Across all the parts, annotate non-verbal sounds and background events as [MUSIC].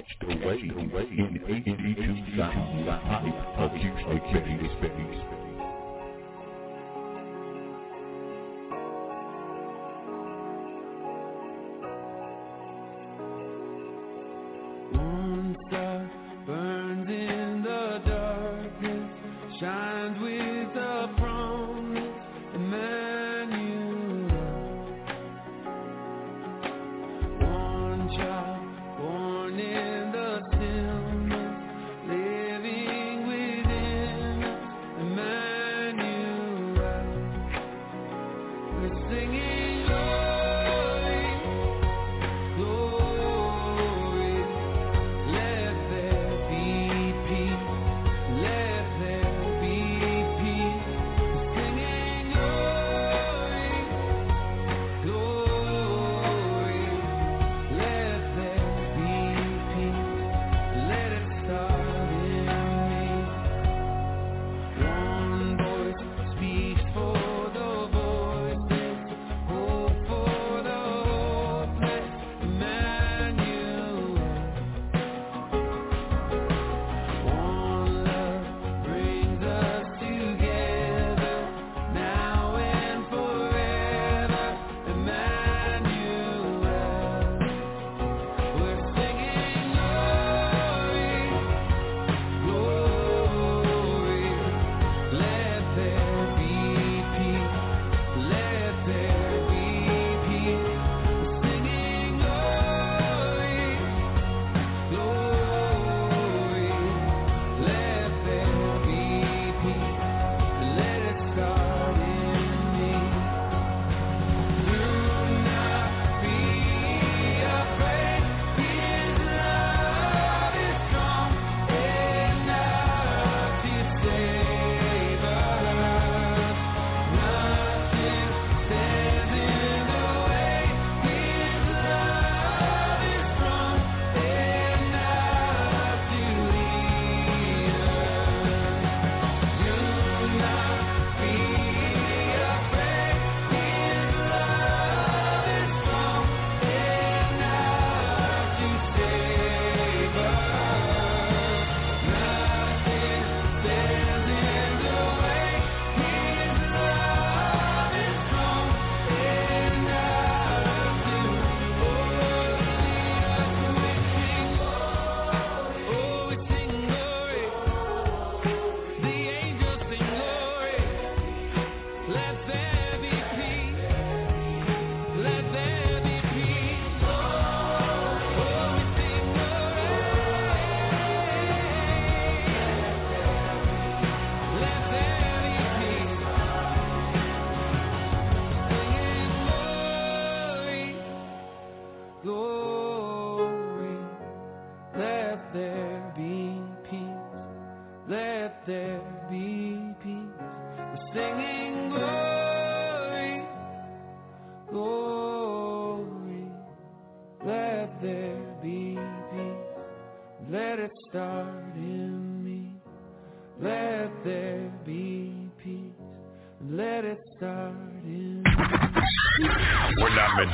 Catch the wave in 82 sounds. Acoustic Bass.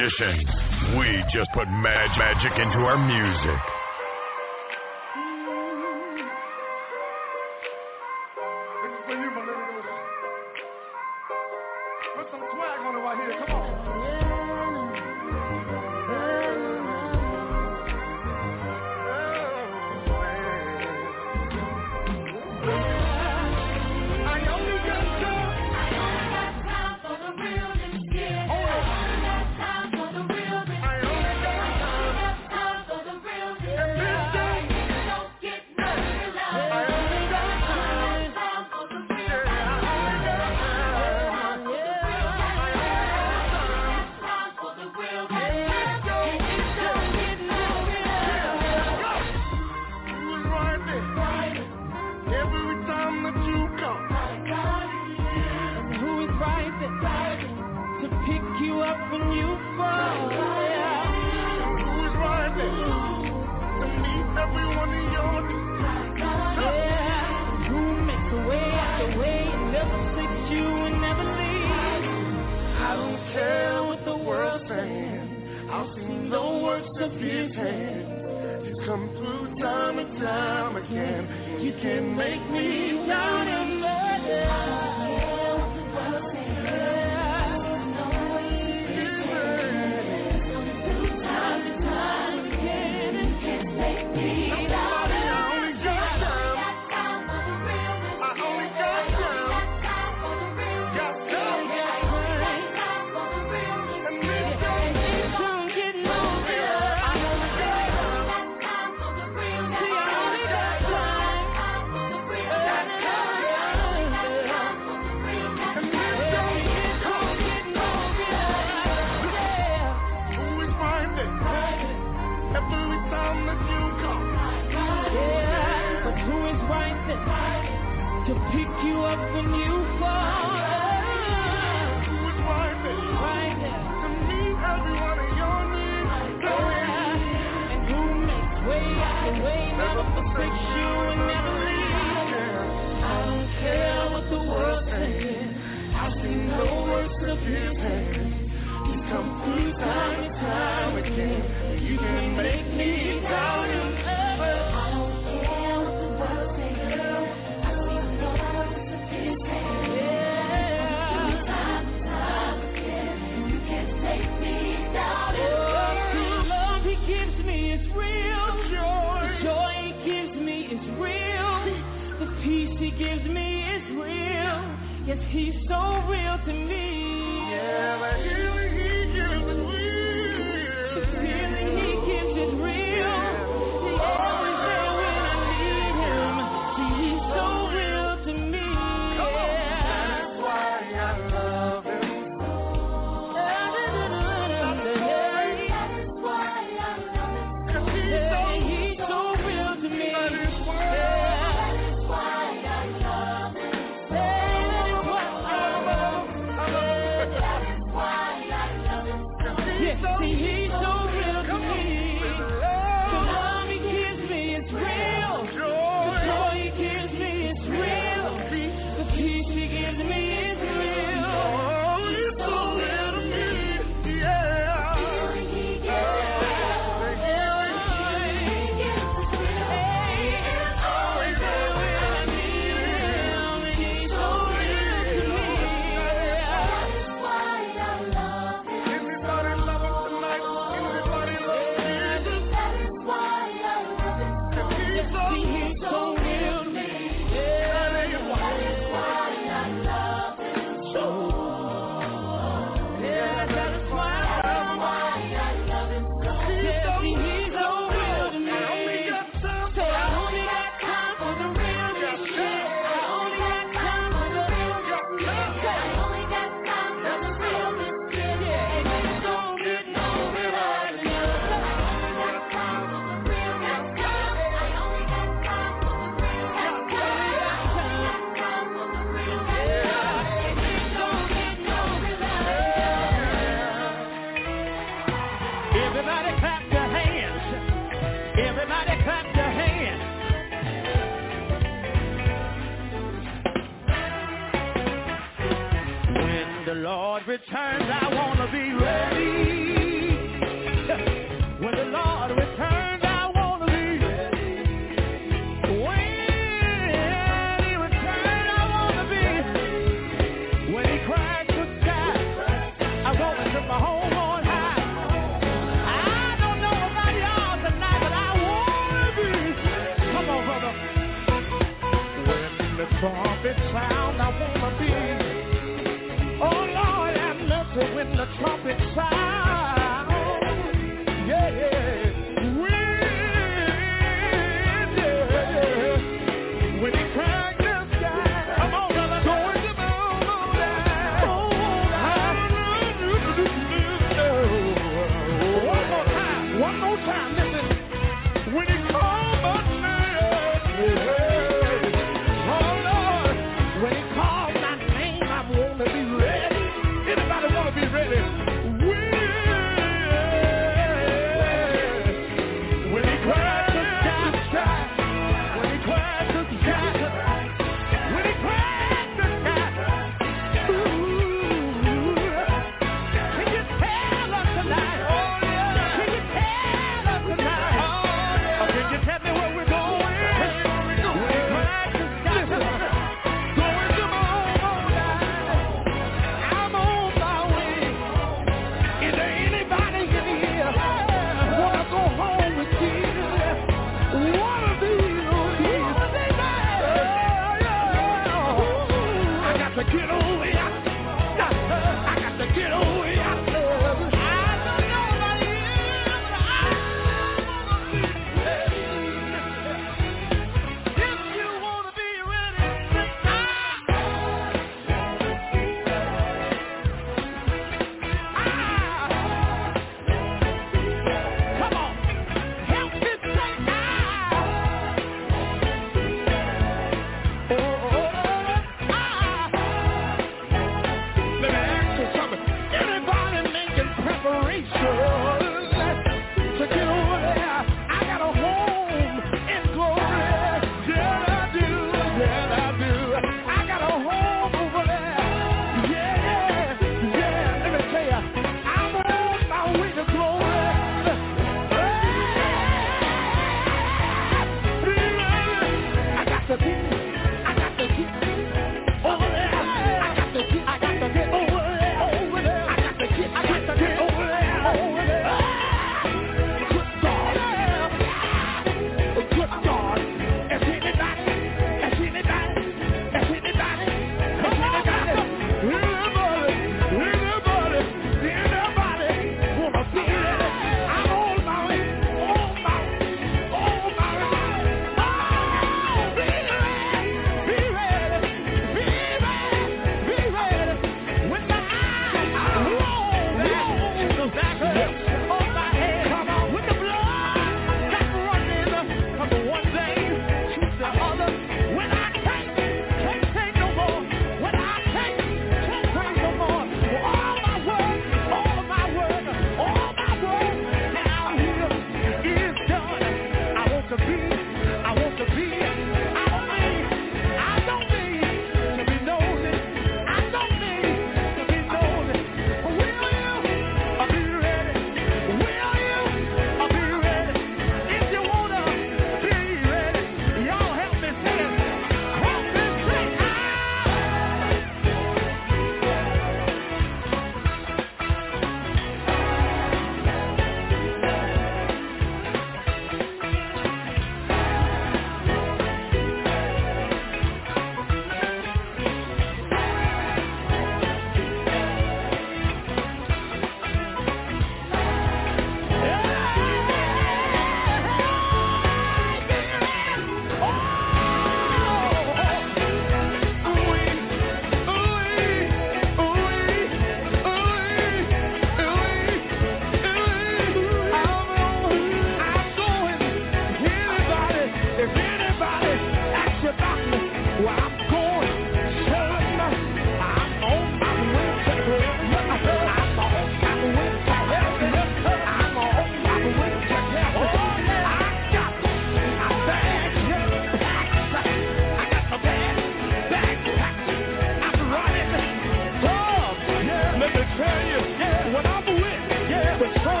magician. We just put mag- magic into our music.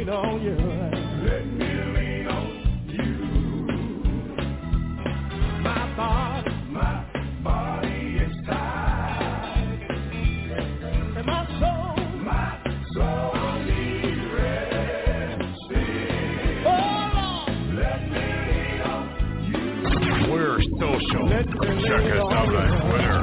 lean on you. Let me lean on you. My body, my body is tired. And my soul, my soul. Oh, We're social. Check us out on Twitter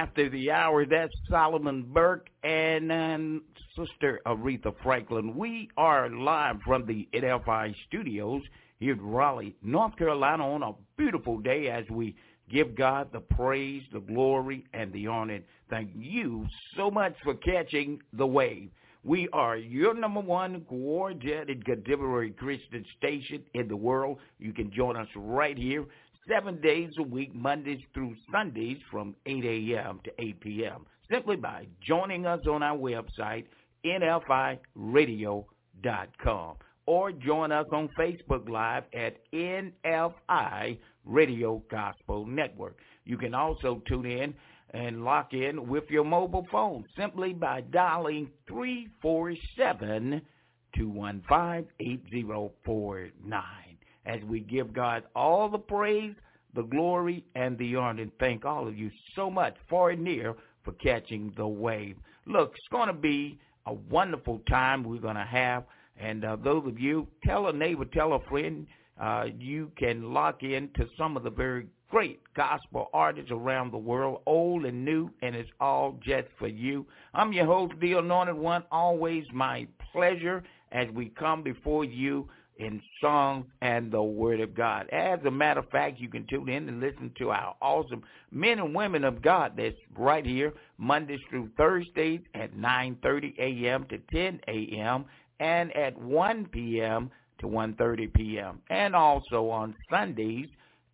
after the hour. That's Solomon Burke and um, Sister Aretha Franklin. We are live from the NFI studios here in Raleigh, North Carolina on a beautiful day as we give God the praise, the glory, and the honor. Thank you so much for catching the wave. We are your number one coordinated contemporary Christian station in the world. You can join us right here seven days a week, Mondays through Sundays from 8 a.m. to 8 p.m. Simply by joining us on our website, nfiradio.com, or join us on Facebook Live at NFI Radio Gospel Network. You can also tune in and lock in with your mobile phone simply by dialing 347 215 8049 as we give God all the praise, the glory, and the honor. And thank all of you so much, far and near, for catching the wave. Look, it's going to be a wonderful time we're going to have. And uh, those of you, tell a neighbor, tell a friend, uh, you can lock in to some of the very great gospel artists around the world, old and new, and it's all just for you. I'm your host, the Anointed One. Always my pleasure as we come before you in song and the word of God. As a matter of fact, you can tune in and listen to our awesome men and women of God that's right here Mondays through Thursdays at 9:30 a.m. to 10 a.m. and at 1 p.m. to 1:30 p.m. and also on Sundays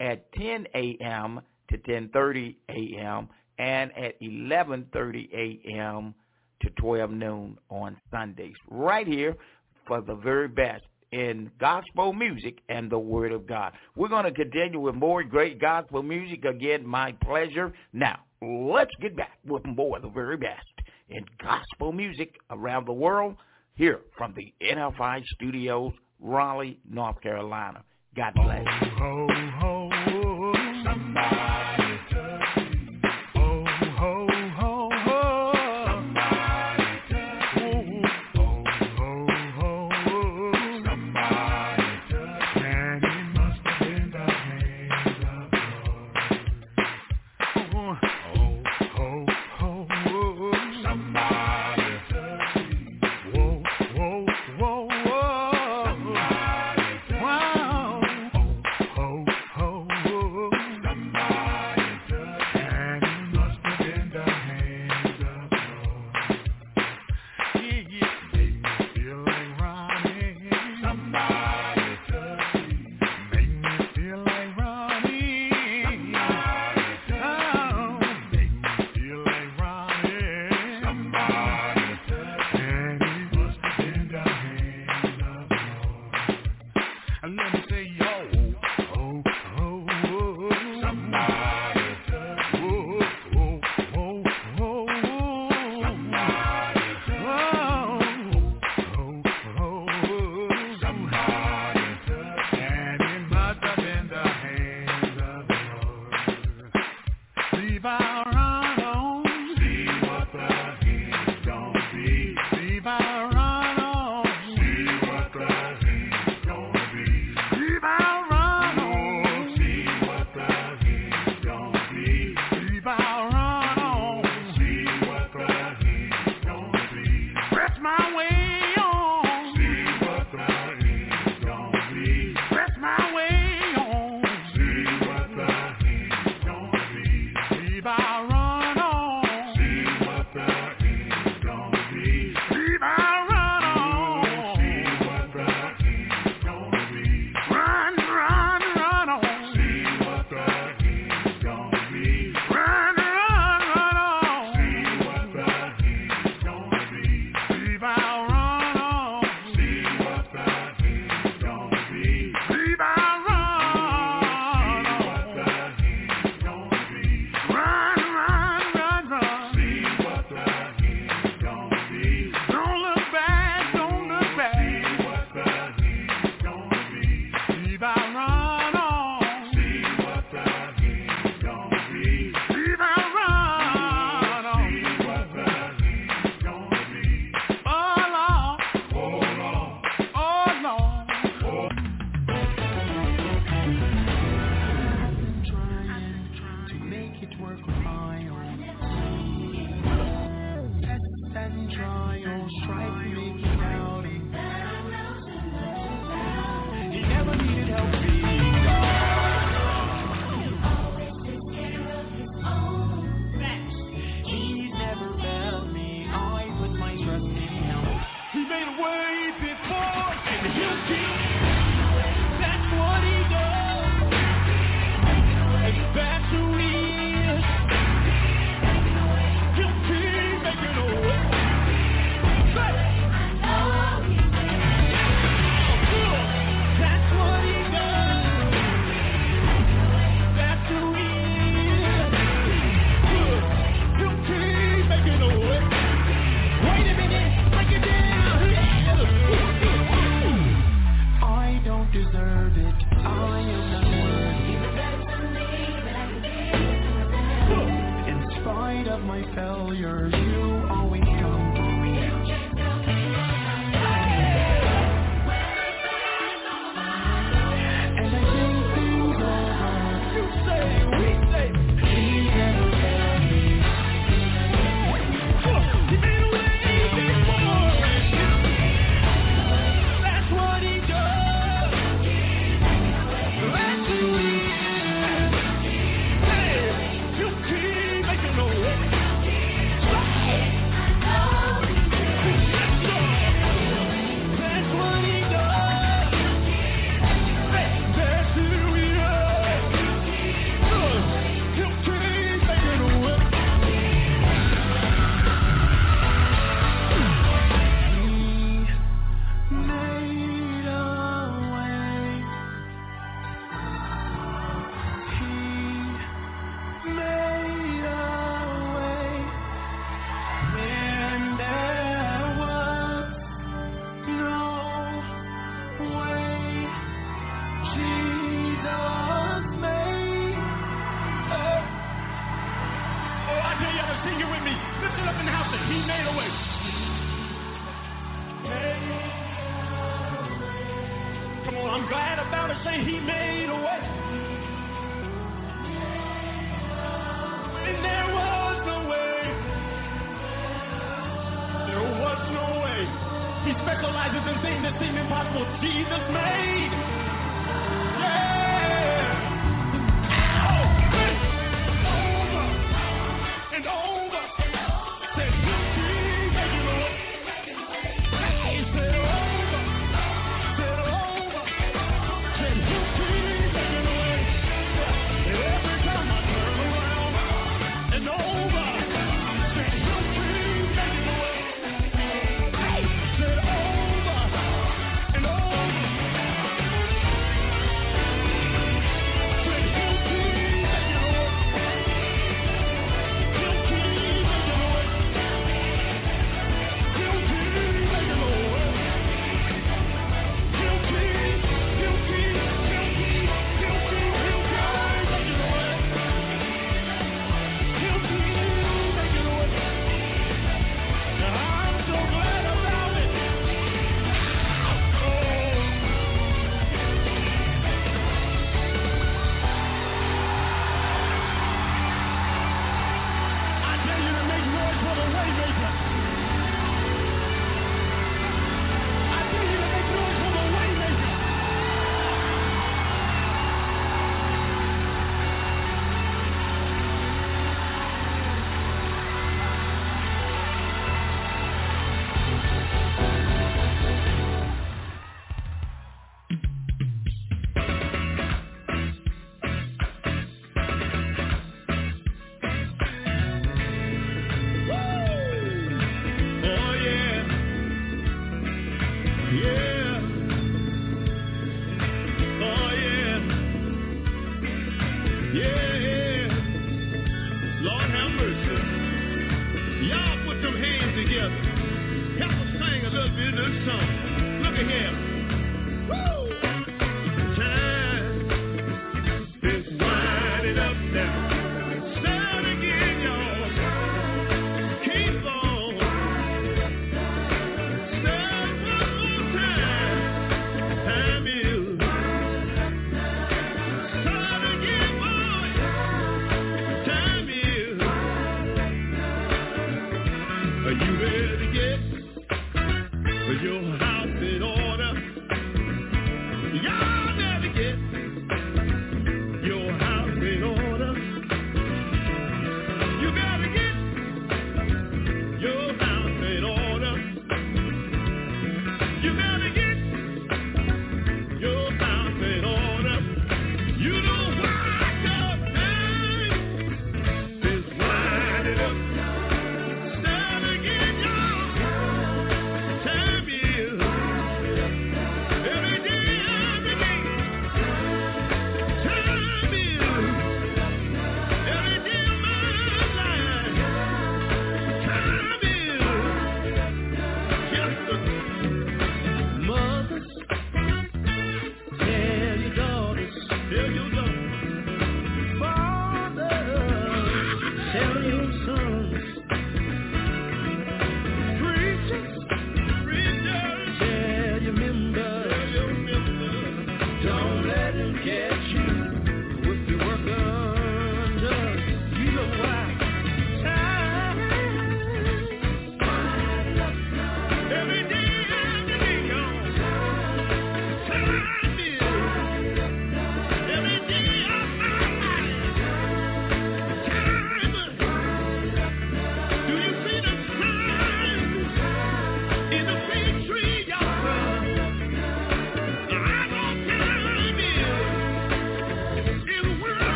at 10 a.m. to 10:30 a.m. and at 11:30 a.m. to 12 noon on Sundays. Right here for the very best in gospel music and the word of God. We're going to continue with more great gospel music. Again, my pleasure. Now, let's get back with more of the very best in gospel music around the world here from the NFI studios, Raleigh, North Carolina. God bless. Ho, ho, ho,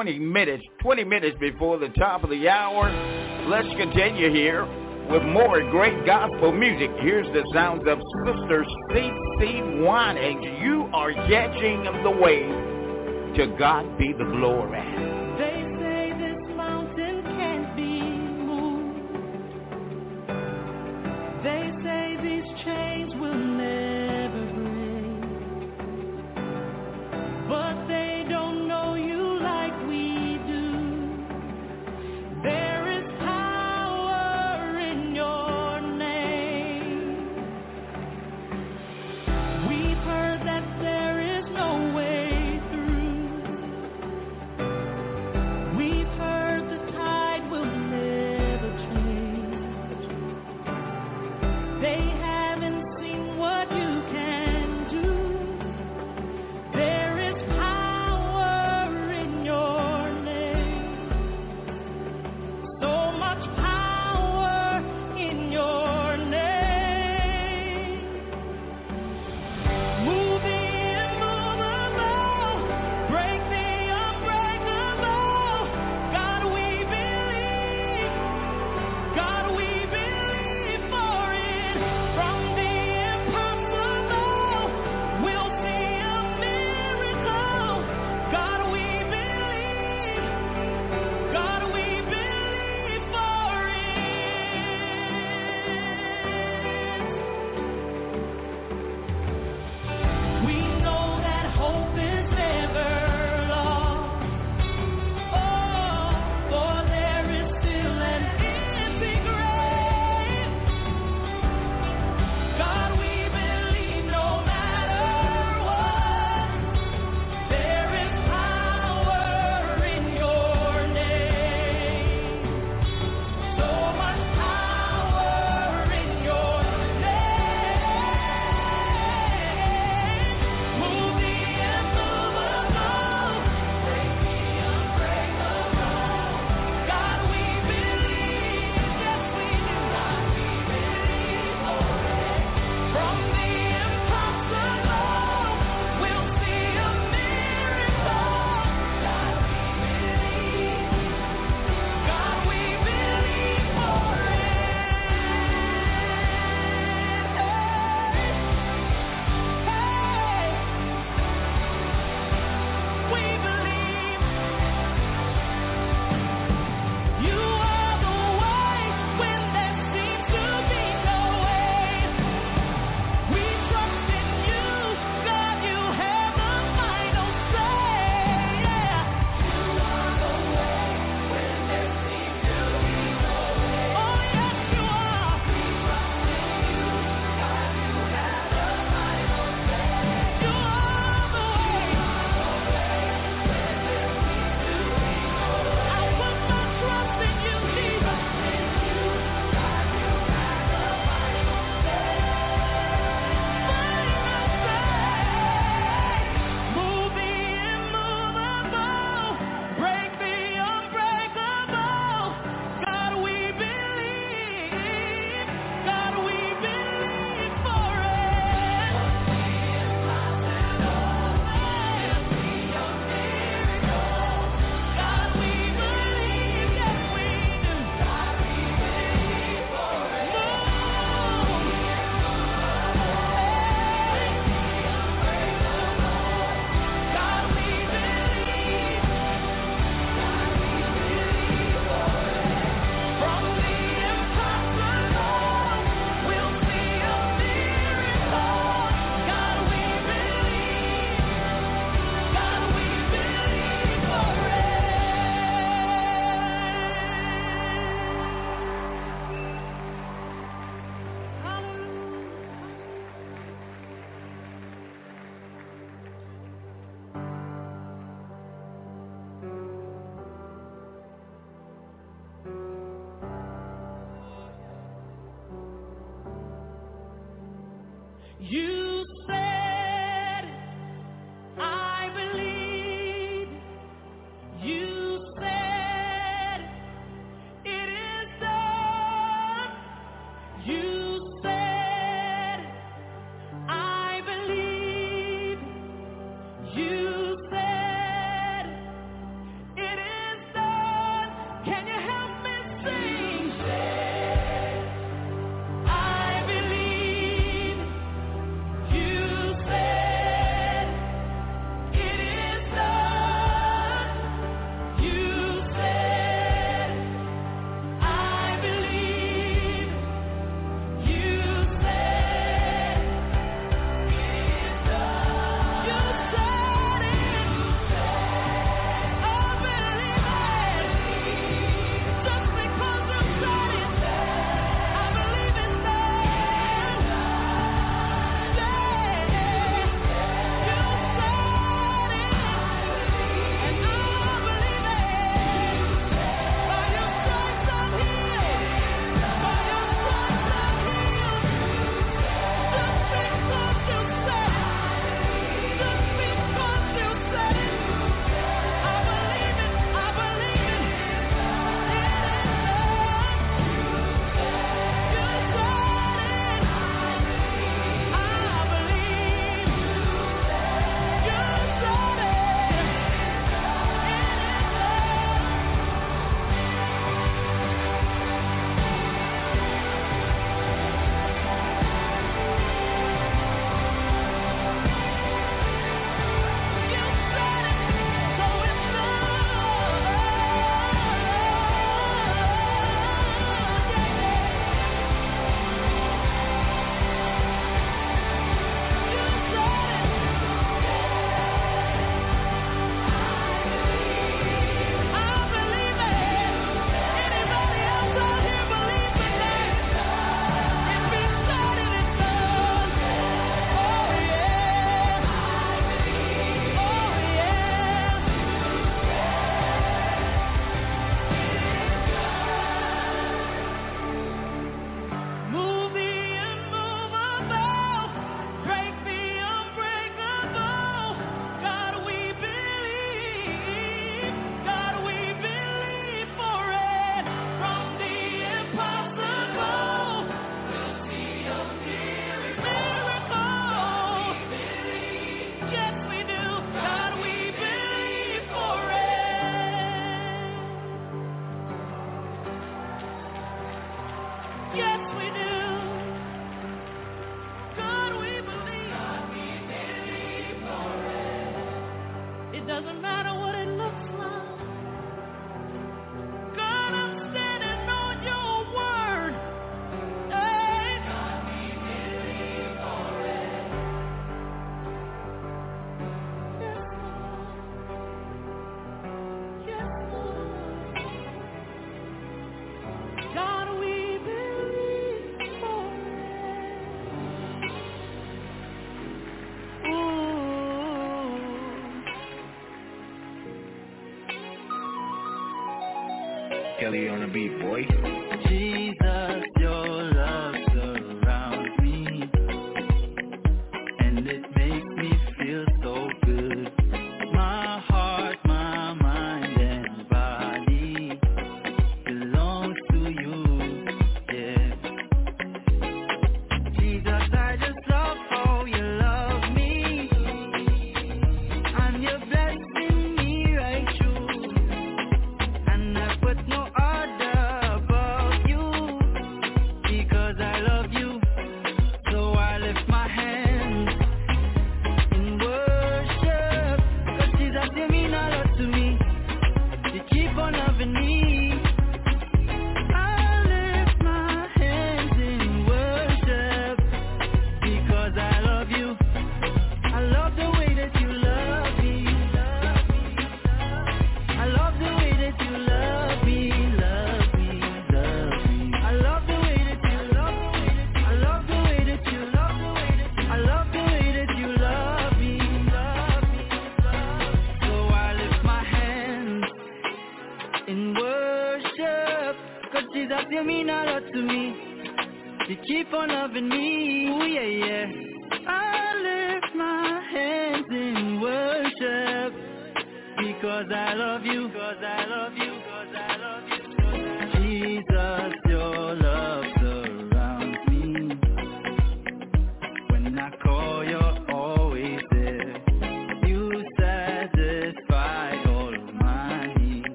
20 minutes, 20 minutes before the top of the hour. Let's continue here with more great gospel music. Here's the sounds of Sister CeCe Winans. You are catching the wave. To God be the glory.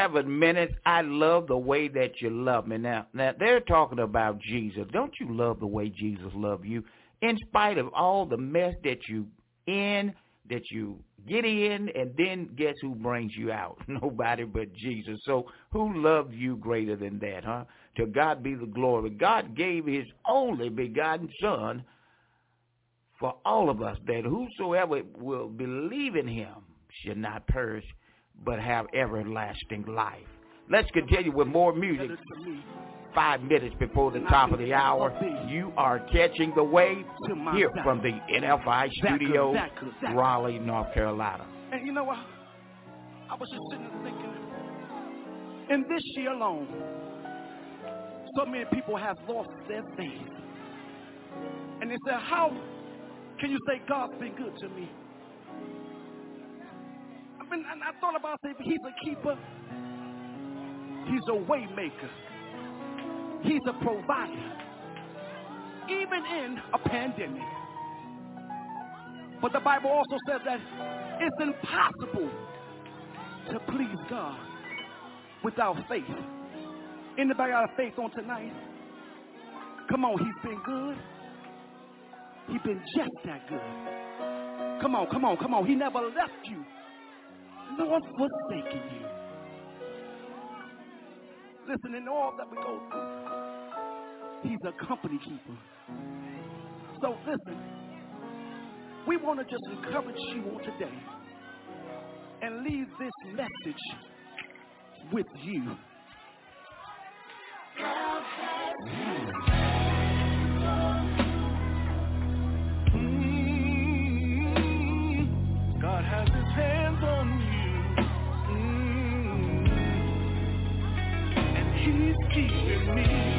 seven minutes. I love the way that you love me. Now, now they're talking about Jesus. Don't you love the way Jesus loved you? In spite of all the mess that you in, that you get in, and then guess who brings you out? [LAUGHS] Nobody but Jesus. So who loved you greater than that, huh? To God be the glory. God gave his only begotten son for all of us that whosoever will believe in him shall not perish but have everlasting life. Let's continue with more music. Five minutes before the top of the hour, you are catching the wave here from the NFI studios, Raleigh, North Carolina. And you know what? I was just sitting there thinking, in this year alone, so many people have lost their faith. And they said, how can you say God's been good to me? and I thought about it. He's a keeper. He's a waymaker. He's a provider. Even in a pandemic. But the Bible also says that it's impossible to please God without faith. Anybody got a faith on tonight? Come on, he's been good. He's been just that good. Come on, come on, come on. He never left you the forsaken you? Listen, in all that we go through, He's a company keeper. So listen, we want to just encourage you all today and leave this message with you. keeping me.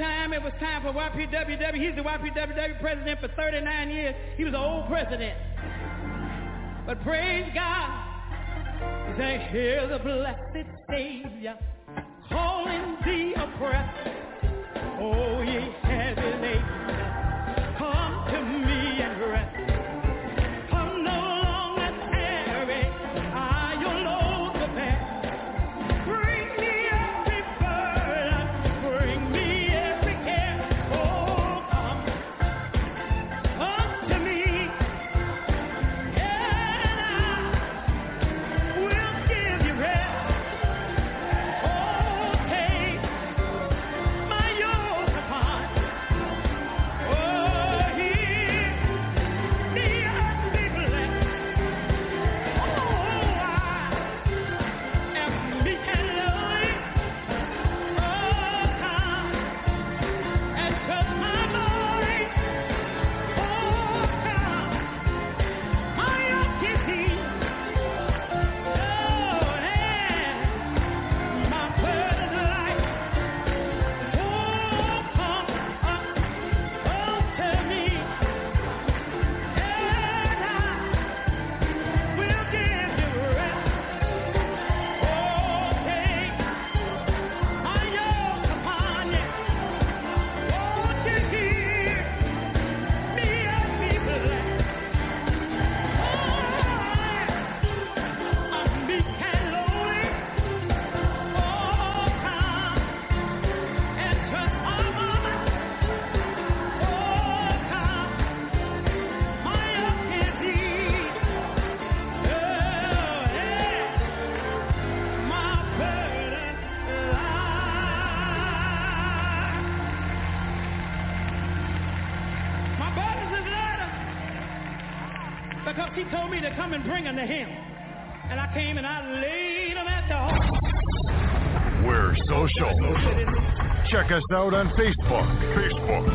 time it was time for YPWW, he's the YPWW president for 39 years. He was an old president. But praise God, they hear the blessed Savior told me to come and bring unto him. And I came and I laid him at the altar. We're social. Check us out on Facebook. Facebook.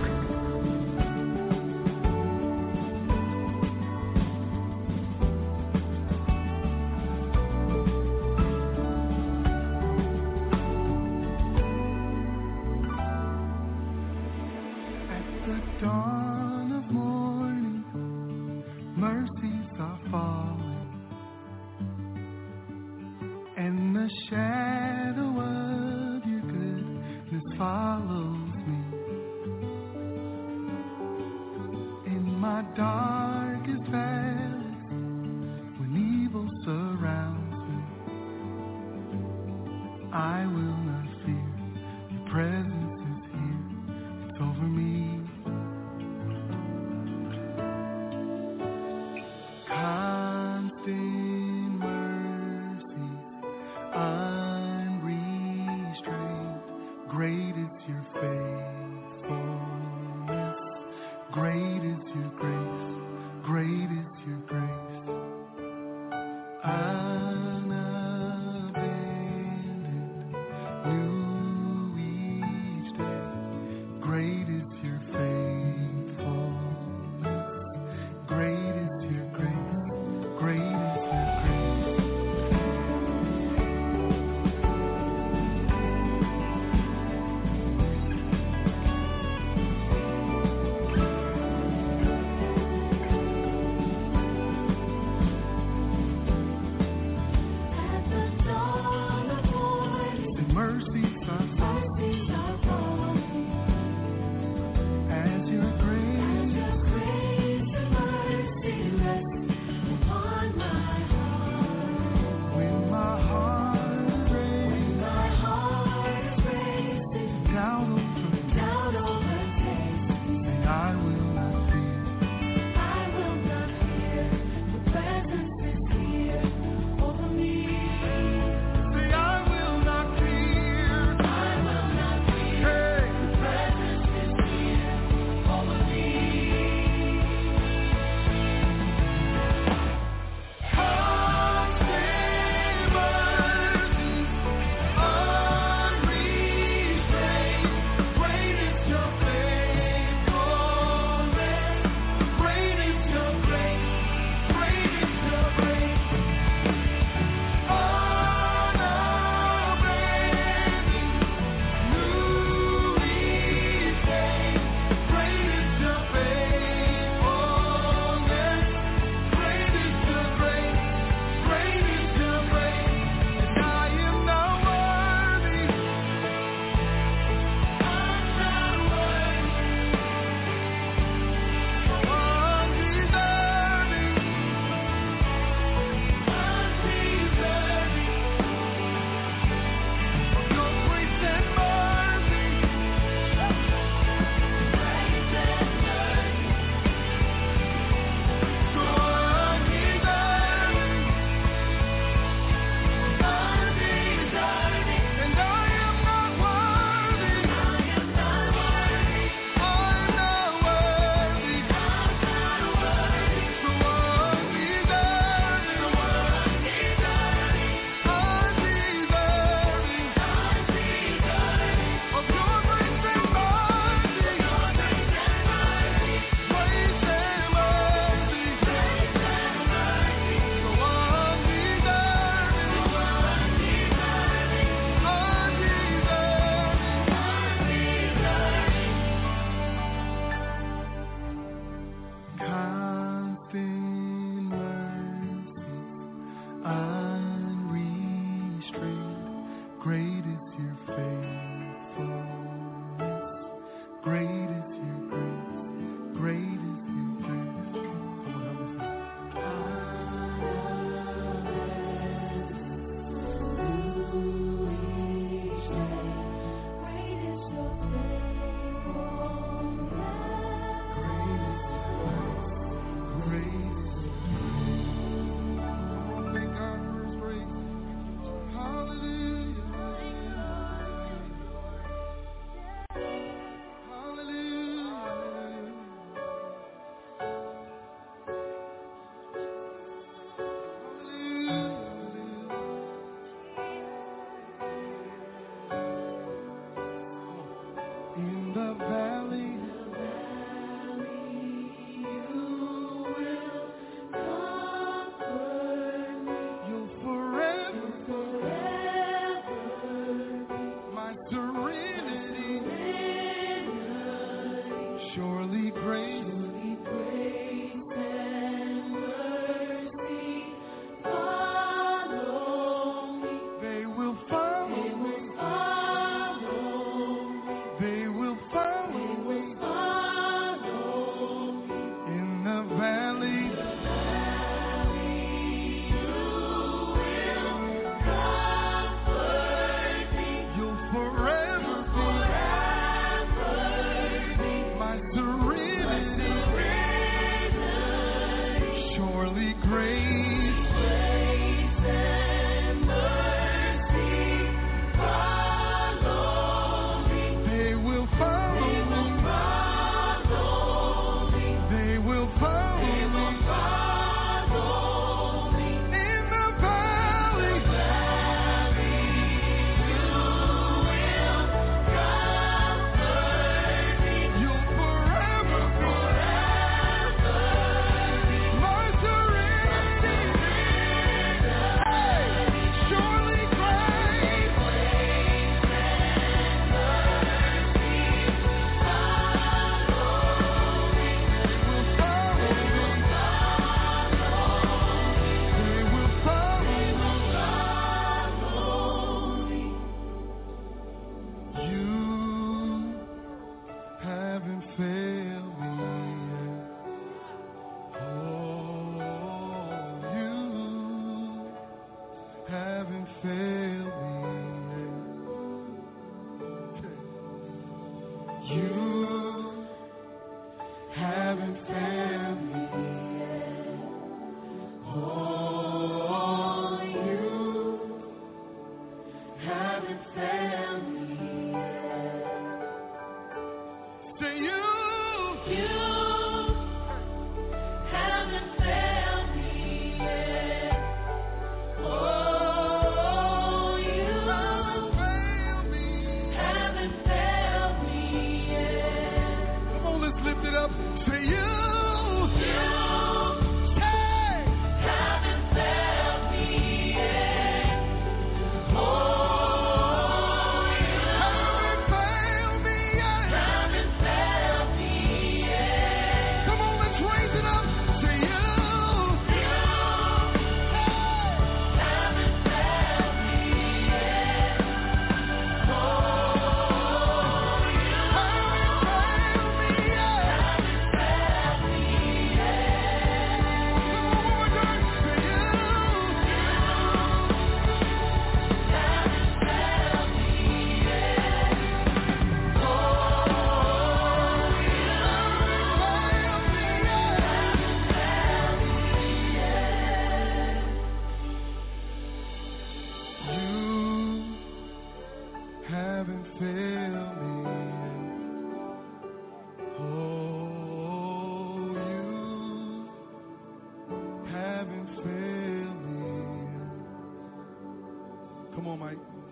Come.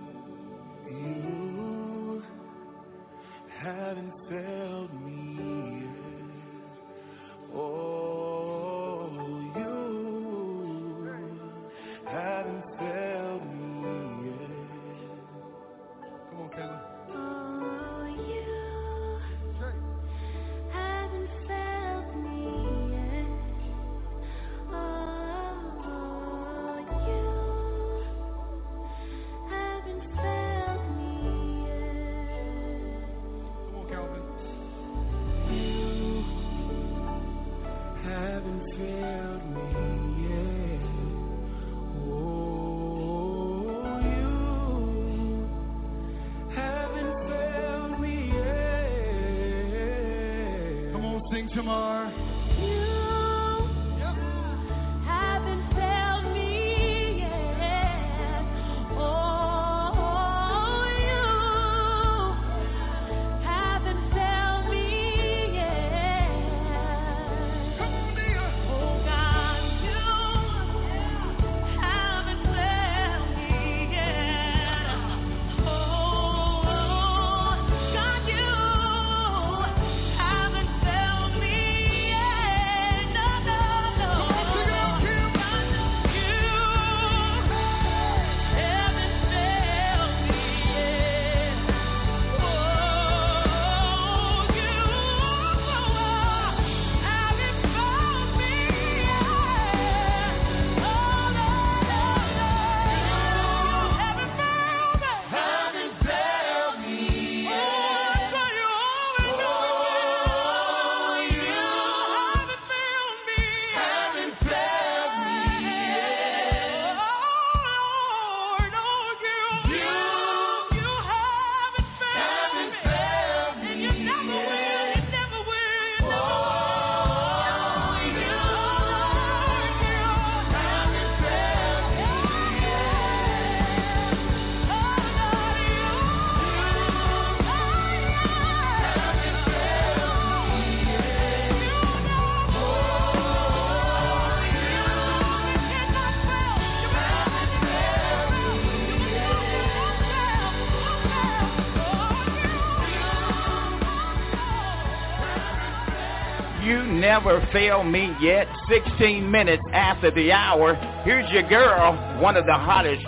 Never failed me yet. 16 minutes after the hour, here's your girl, one of the hottest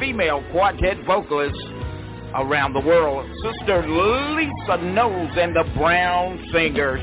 female quartet vocalists around the world, Sister Lisa Knowles and the Brown Singers.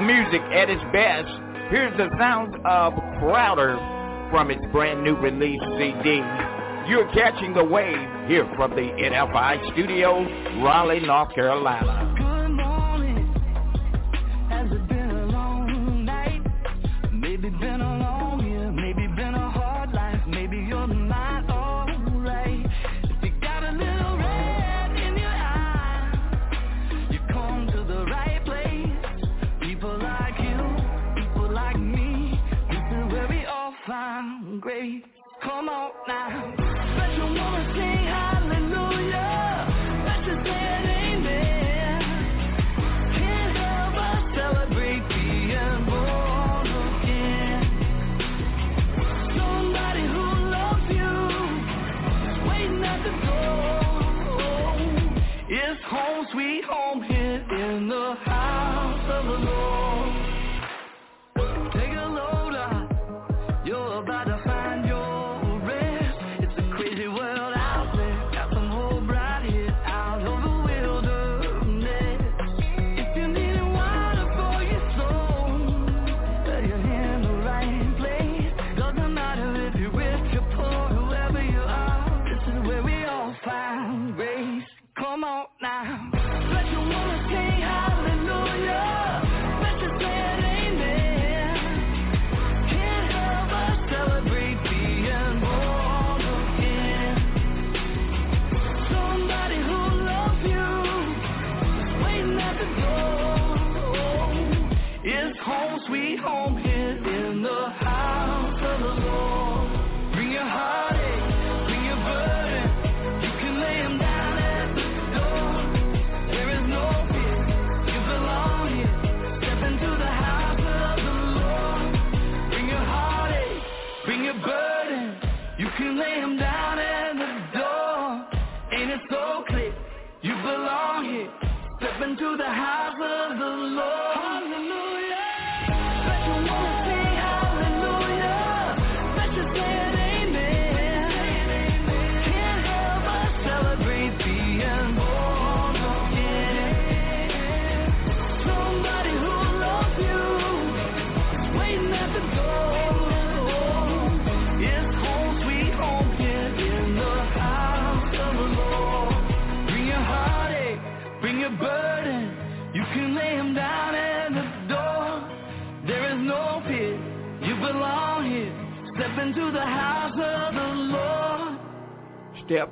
music at its best. Here's the sound of Crowder from its brand new release CD. You're catching the wave here from the NFI studios, Raleigh, North Carolina.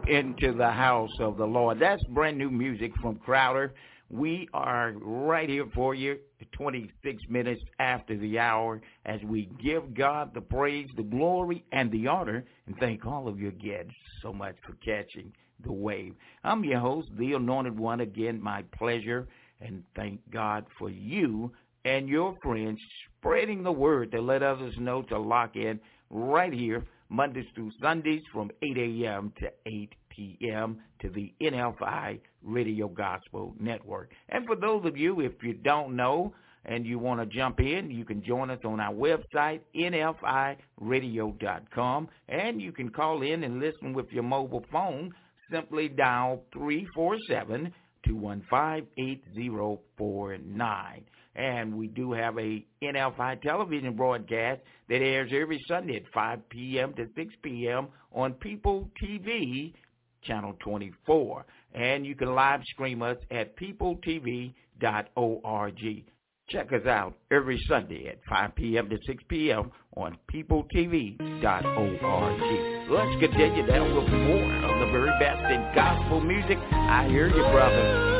Into the house of the Lord. That's brand new music from Crowder. We are right here for you 26 minutes after the hour as we give God the praise, the glory, and the honor, and thank all of you again so much for catching the wave. I'm your host, the Anointed One. Again, my pleasure, and thank God for you and your friends spreading the word to let others know to lock in right here Mondays through Sundays from 8 a.m. to 8 p.m. to the NFI Radio Gospel Network. And for those of you, if you don't know and you want to jump in, you can join us on our website, nfiradio.com, and you can call in and listen with your mobile phone. Simply dial 347 215 8049 and we do have a NFI television broadcast that airs every Sunday at 5 p.m. to 6 p.m. on People TV, channel 24. And you can live stream us at peopletv.org. Check us out every Sunday at 5 p.m. to 6 p.m. on peopletv.org. Let's continue down with more of the very best in gospel music. I hear you, brother.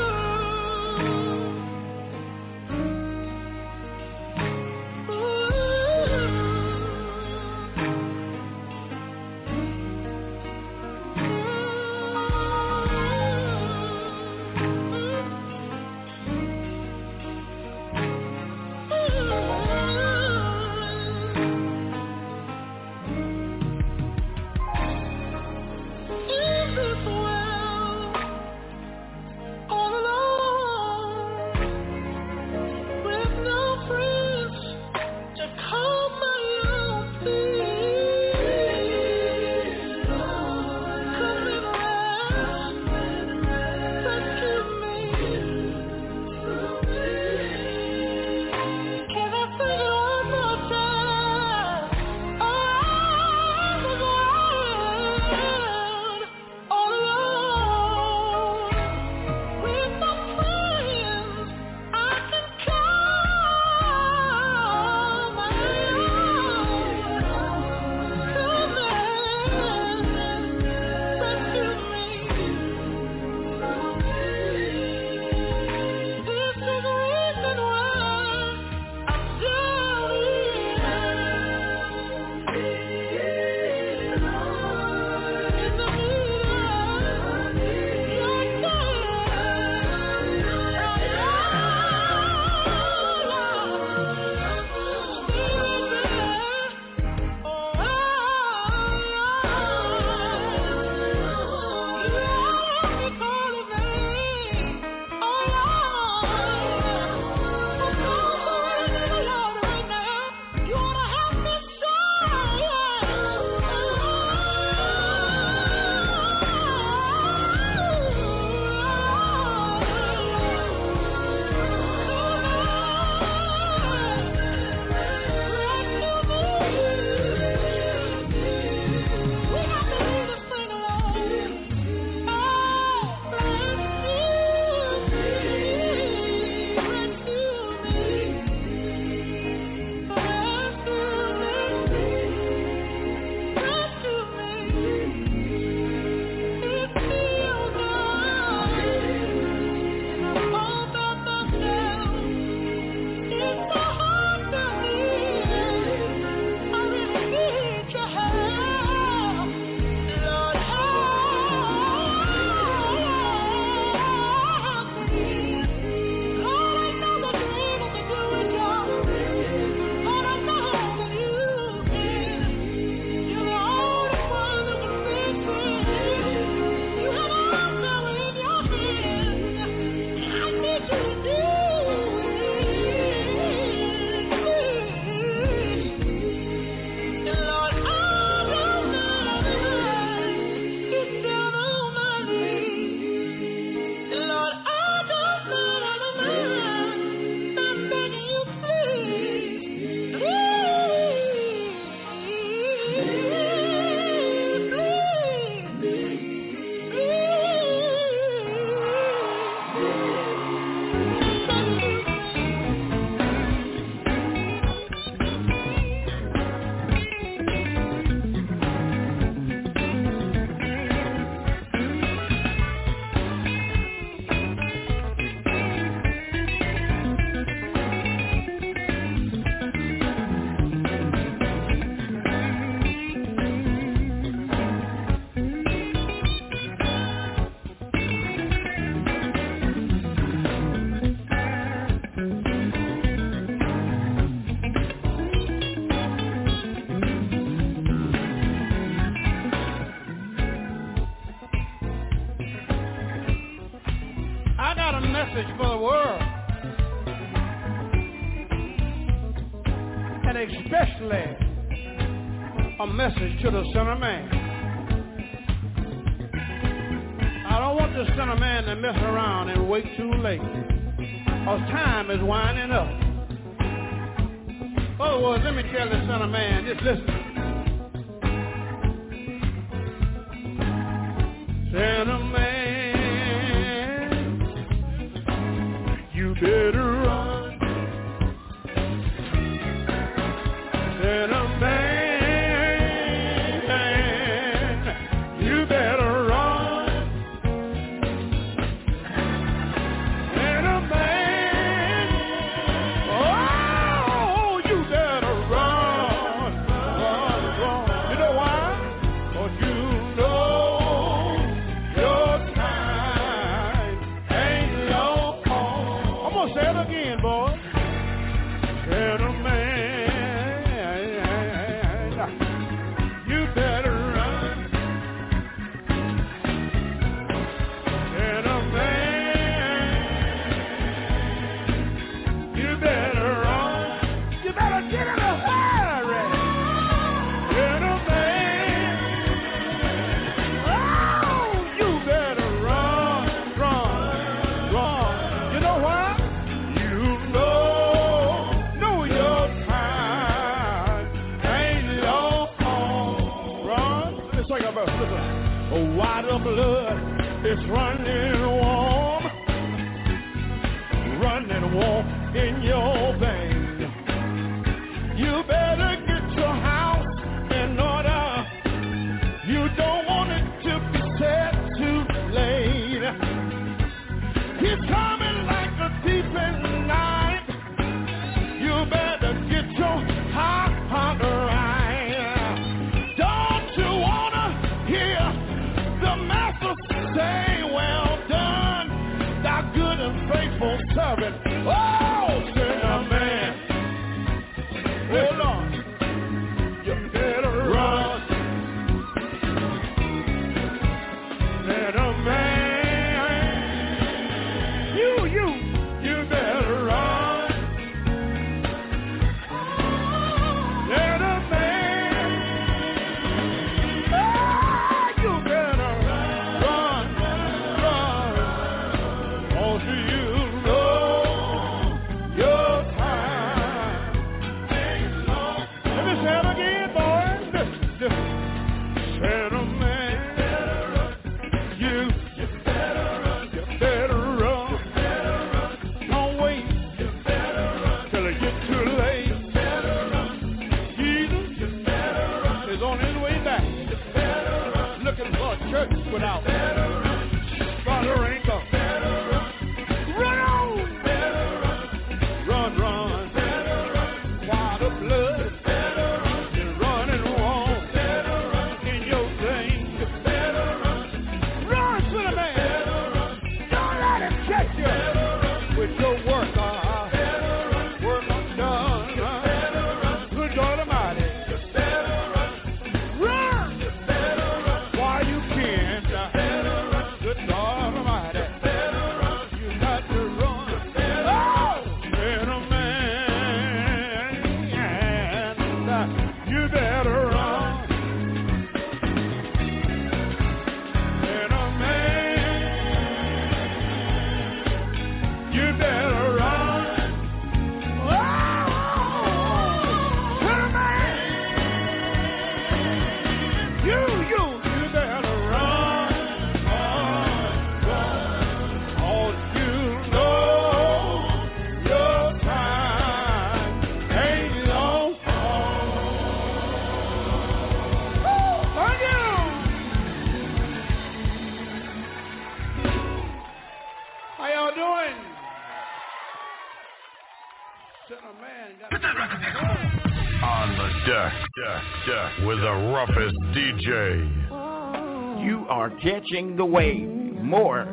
roughest DJ. You are catching the wave. More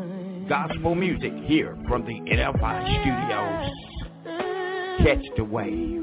gospel music here from the NFI studios. Catch the wave.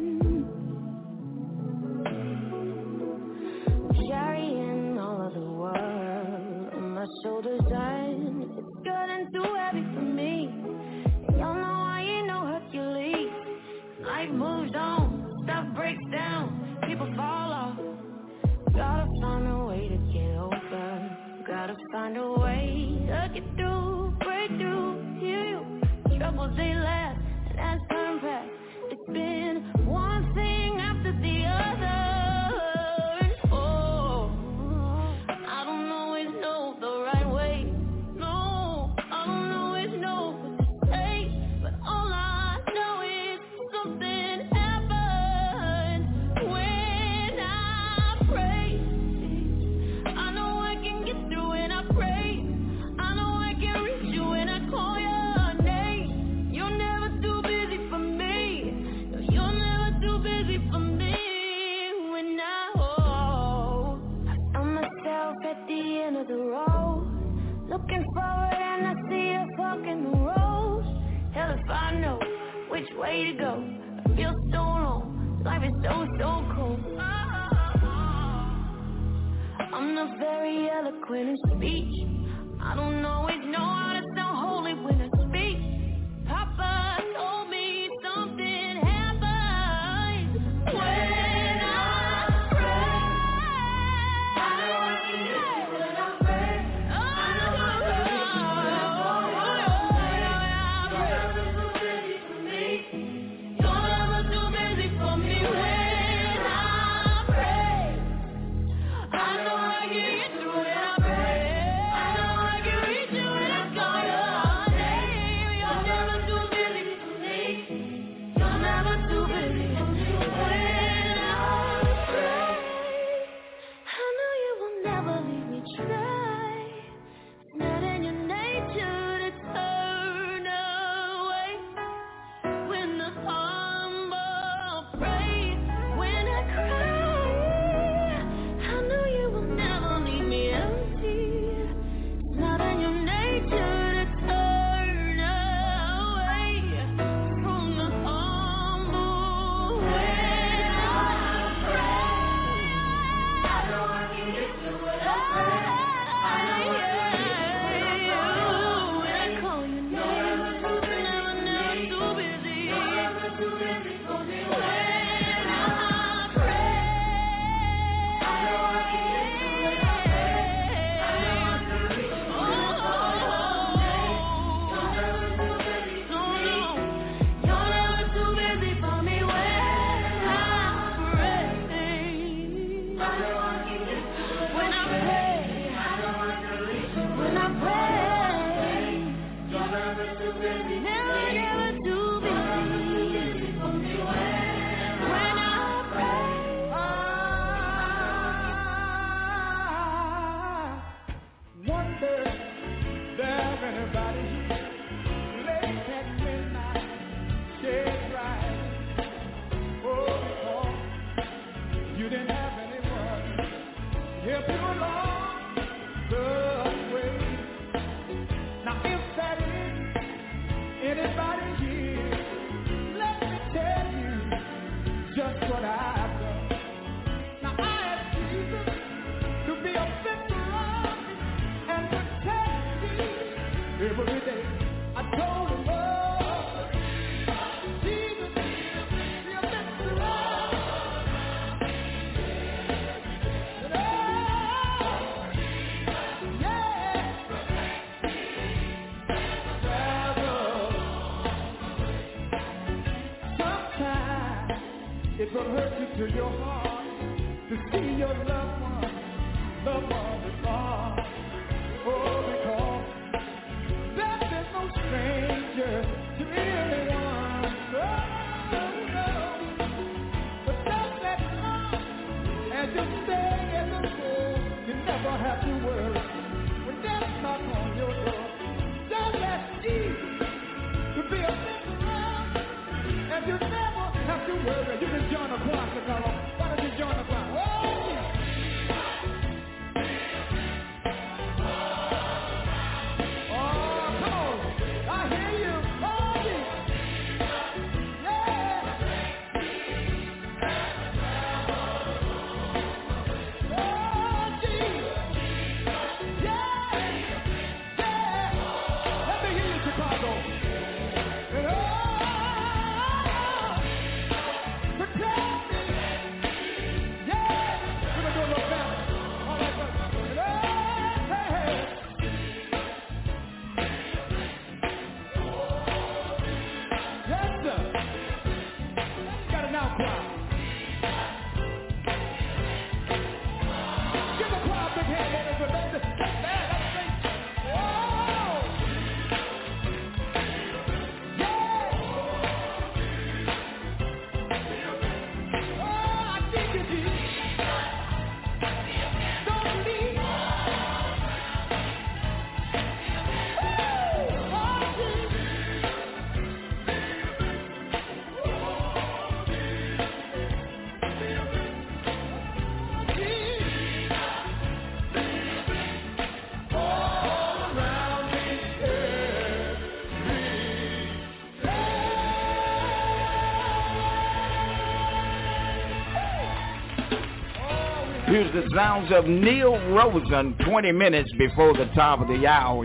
the sounds of Neil Rosen 20 minutes before the top of the hour.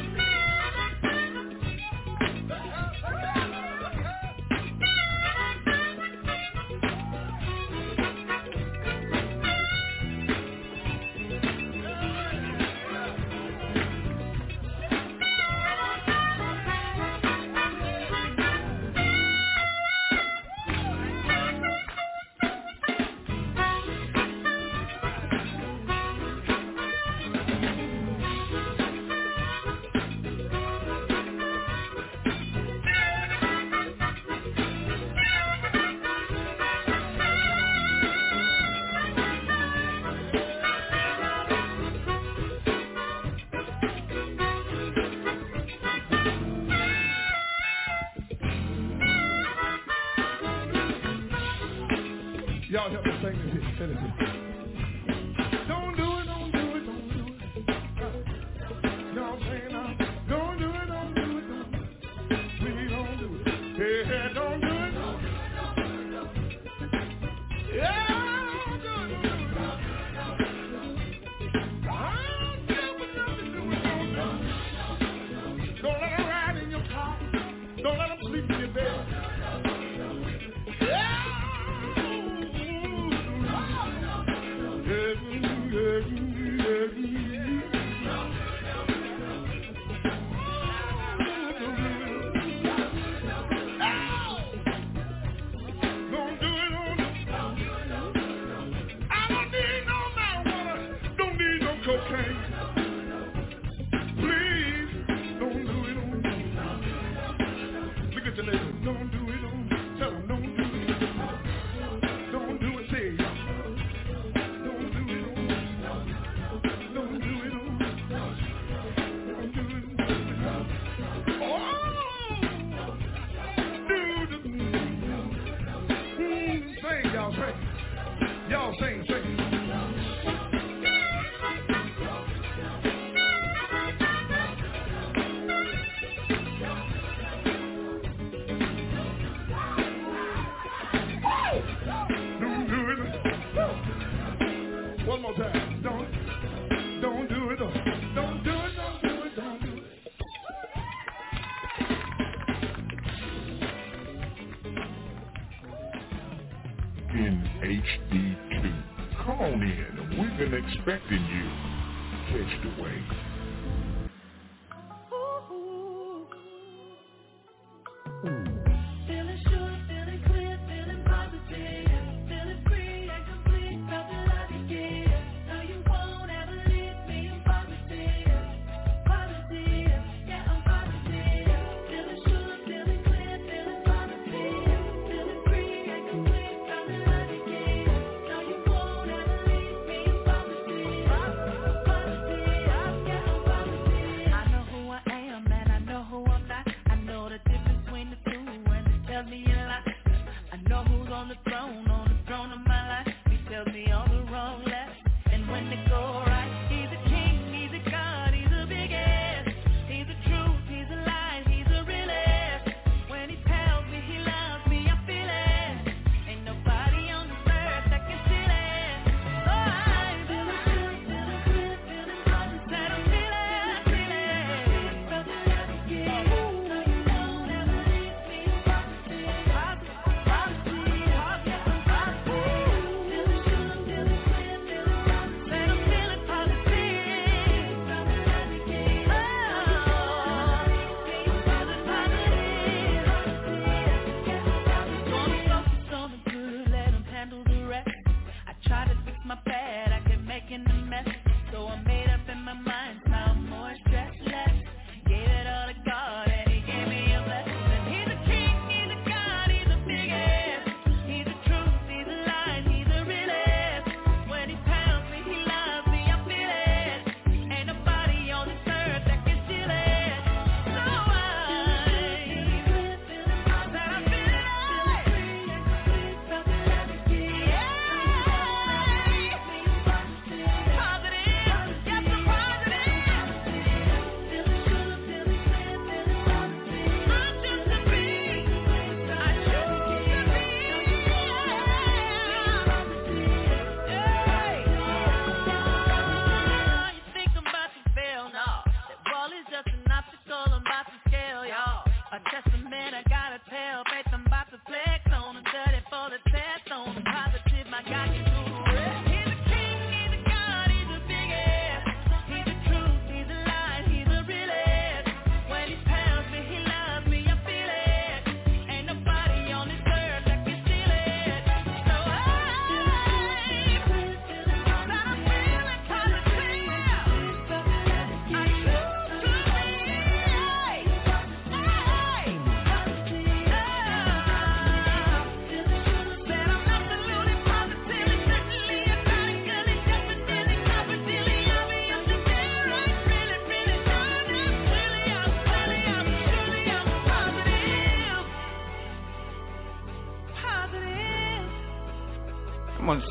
Respecting you.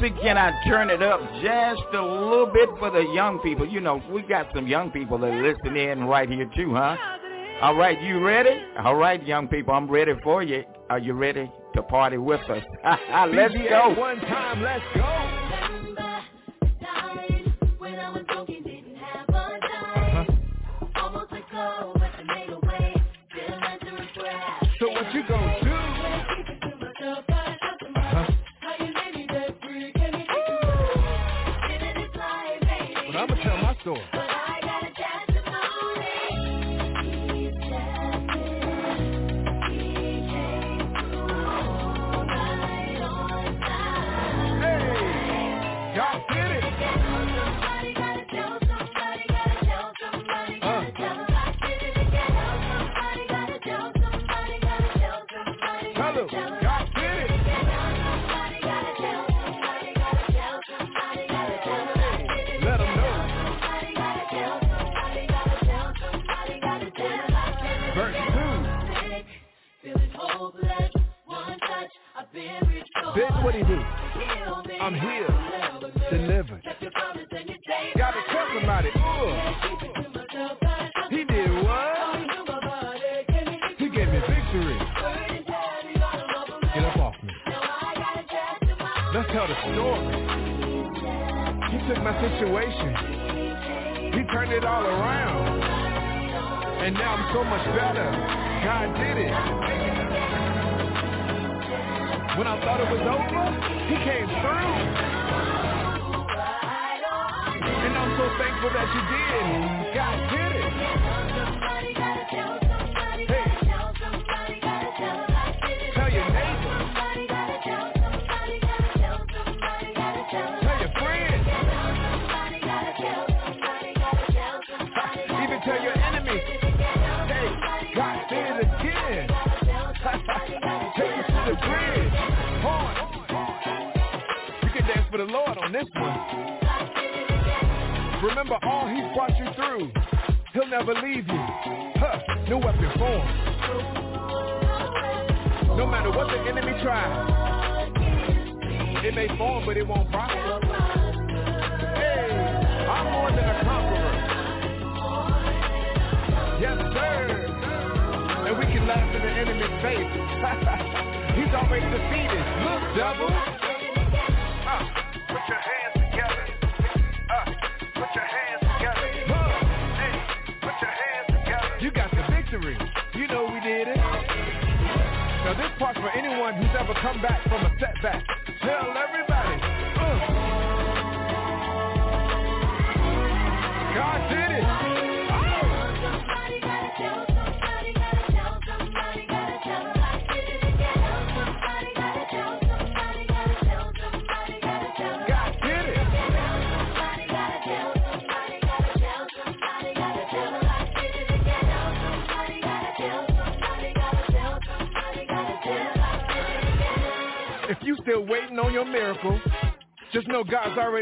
Can I turn it up just a little bit for the young people. You know, we got some young people that are listening in right here too, huh? All right, you ready? All right, young people, I'm ready for you. Are you ready to party with us? [LAUGHS] let's go. One time, let's go.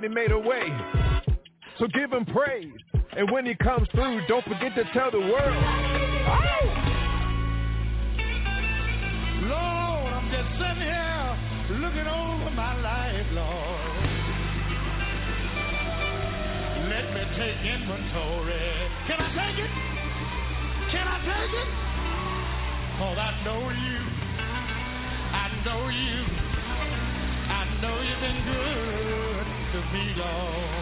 already made a way. So give him praise. And when he comes through, don't forget to tell the world. Oh! Lord, I'm just sitting here looking over my life, Lord. Let me take inventory. Can I take it? Can I take it? Cause I know you. I know you. I know you've been good. belong.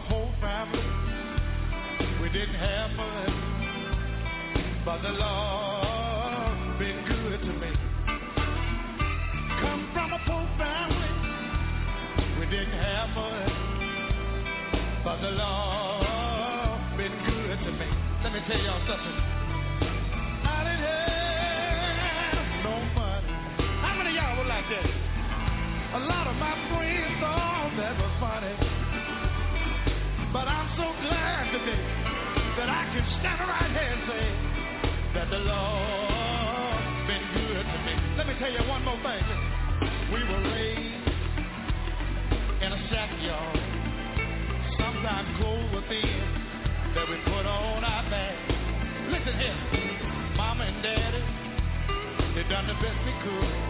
a poor family. We didn't have much, but the Lord been good to me. Come from a poor family. We didn't have much, but the Lord been good to me. Let me tell y'all something. tell you one more thing. We were raised in a shack, y'all. Sometimes cold within that we put on our back. Listen here, Mama and Daddy, they done the best they could.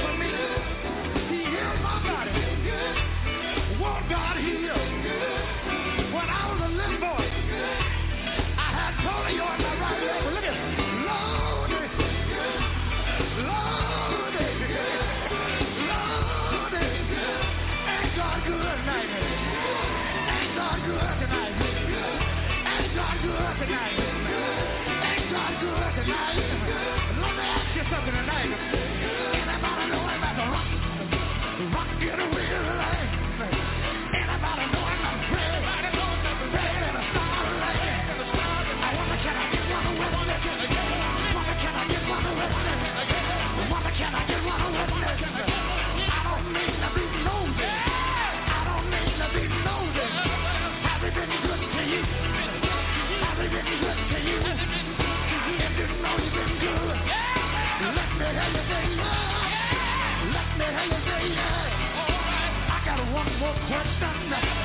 more questions.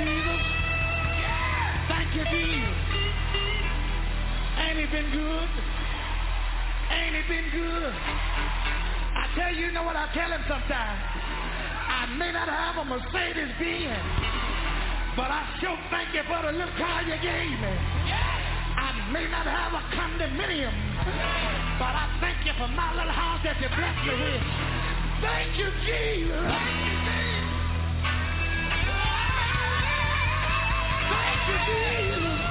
Jesus. Thank you, Jesus. Ain't he been good? Ain't he been good? I tell you, you know what I tell him sometimes? I may not have a Mercedes Benz, but I sure thank you for the little car you gave me. I may not have a condominium, but I thank you for my little house that you blessed me with. Thank you, Jesus. Thank you, Jesus.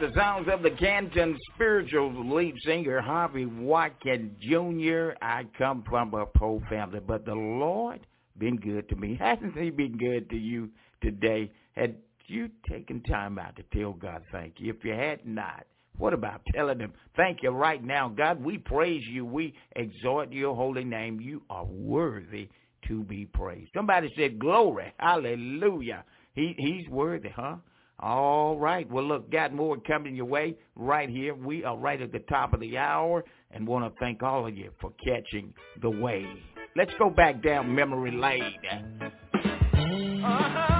The sounds of the Canton spiritual lead singer Harvey Watkins Jr. I come from a poor family, but the Lord been good to me. [LAUGHS] Hasn't he been good to you today? Had you taken time out to tell God thank you? If you had not, what about telling him thank you right now? God, we praise you. We exhort your holy name. You are worthy to be praised. Somebody said glory. Hallelujah. He he's worthy, huh? All right. Well, look, got more coming your way right here. We are right at the top of the hour and want to thank all of you for catching the wave. Let's go back down memory lane. My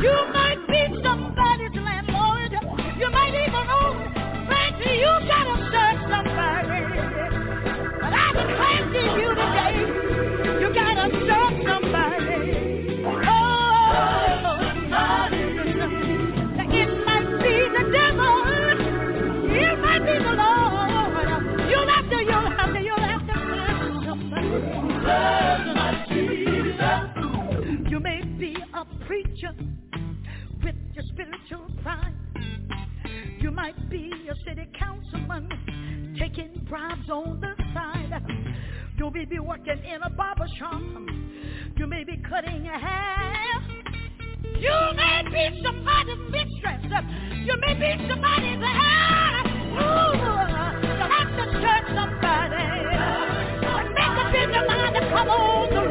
You be working in a barber shop. You may be cutting your hair. You may be somebody's mistress. You may be somebody's house. You have to turn somebody. But make up in your mind to come on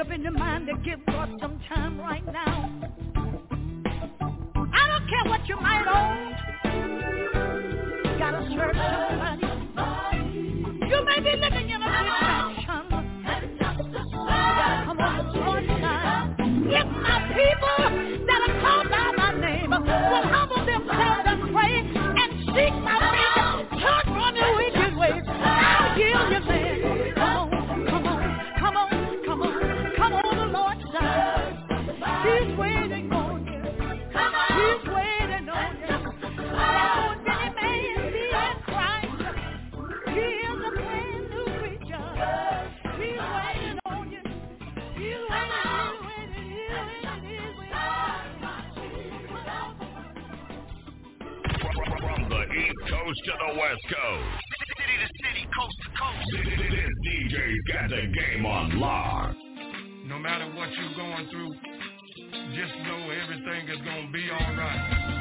up in your mind that West Coast. City to city, coast to coast. This DJ's got the game on lock. No matter what you're going through, just know everything is going to be all right.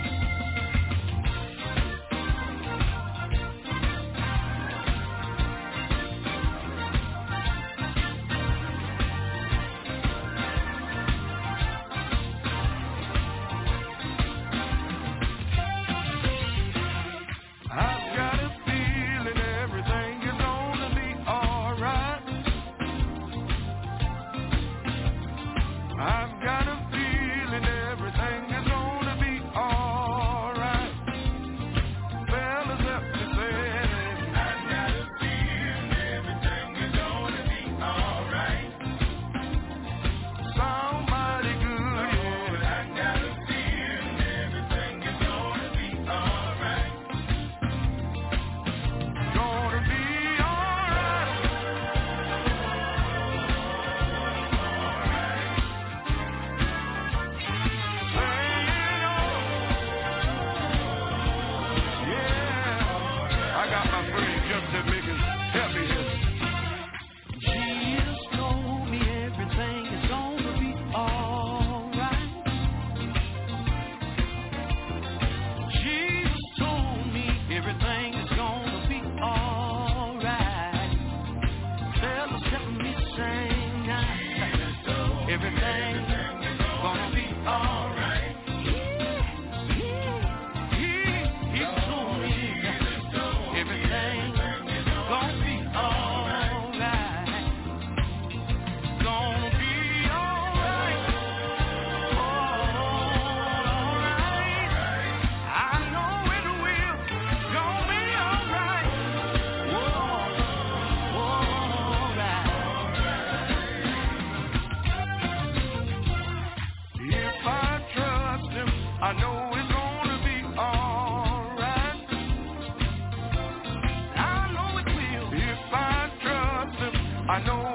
I know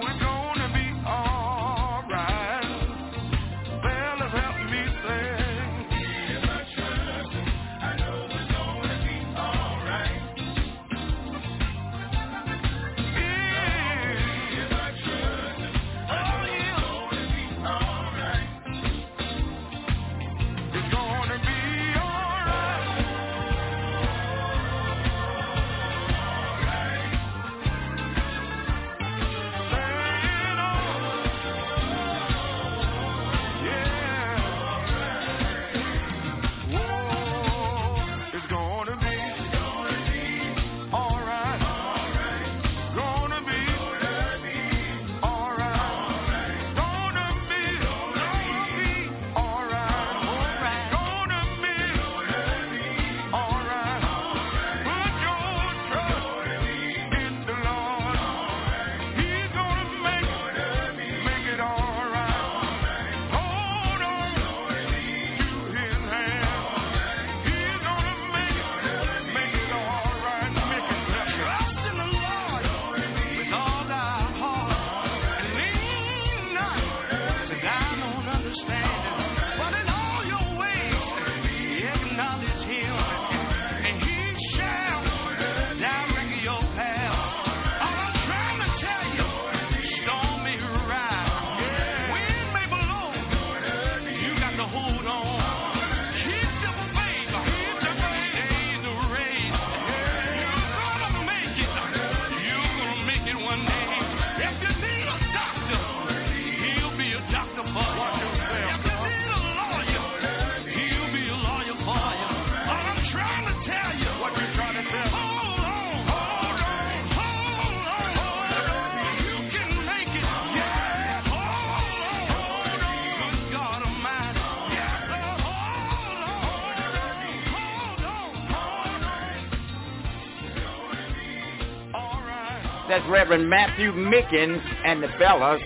That's Reverend Matthew Mickens and the fellas.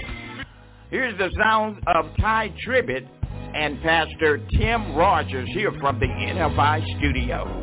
Here's the sound of Tye Tribbett and Pastor Tim Rogers here from the NFI studio.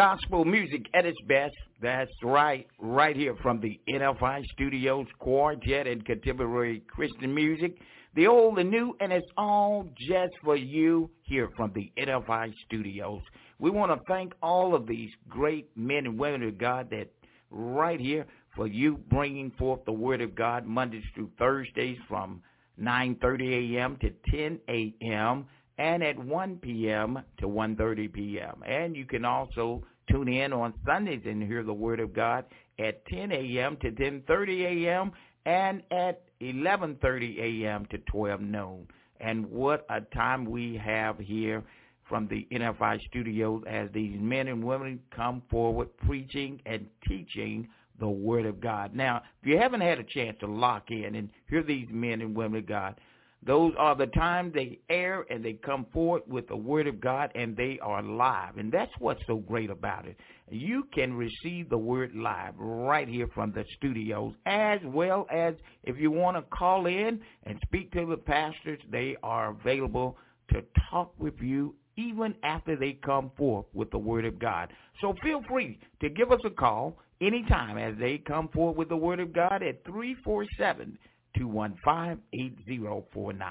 Gospel music at its best. That's right, right here from the NFI Studios, Quartet and Contemporary Christian Music. The old, the new, and it's all just for you here from the NFI Studios. We want to thank all of these great men and women of God that right here for you bringing forth the Word of God Mondays through Thursdays from 9.30 a.m. to 10 a.m and at 1 p.m. to 1.30 p.m. And you can also tune in on Sundays and hear the Word of God at 10 a.m. to 10.30 a.m. and at 11.30 a.m. to 12 noon. And what a time we have here from the NFI studios as these men and women come forward preaching and teaching the Word of God. Now, if you haven't had a chance to lock in and hear these men and women of God, those are the times they air and they come forward with the word of God and they are live. And that's what's so great about it. You can receive the word live right here from the studios as well as if you want to call in and speak to the pastors, they are available to talk with you even after they come forth with the word of God. So feel free to give us a call anytime as they come forth with the word of God at 347 215-8049.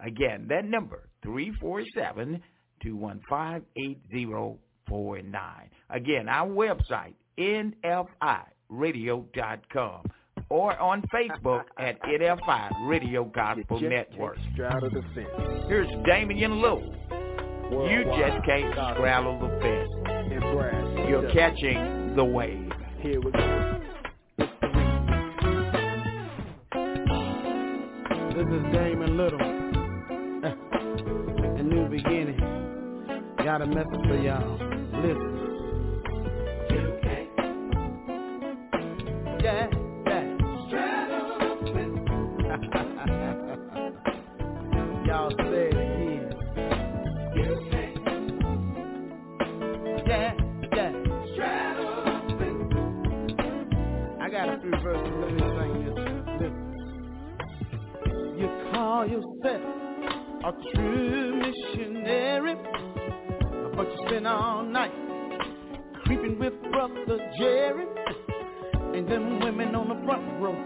Again, that number, 347-215-8049. Again, our website, nfiradio.com or on Facebook at NFI Radio Gospel Network. Straddle the fence. Here's Damian Lewis. You just can't straddle the fence. You're catching the wave. Here we go. This is Damon Little. [LAUGHS] A new beginning. Got a message for y'all. Listen. Yeah, yeah. [LAUGHS] y'all say it. Yeah, yeah. I got a few verses. Call yourself a true missionary, but you spend all night creeping with brother Jerry, and them women on the front row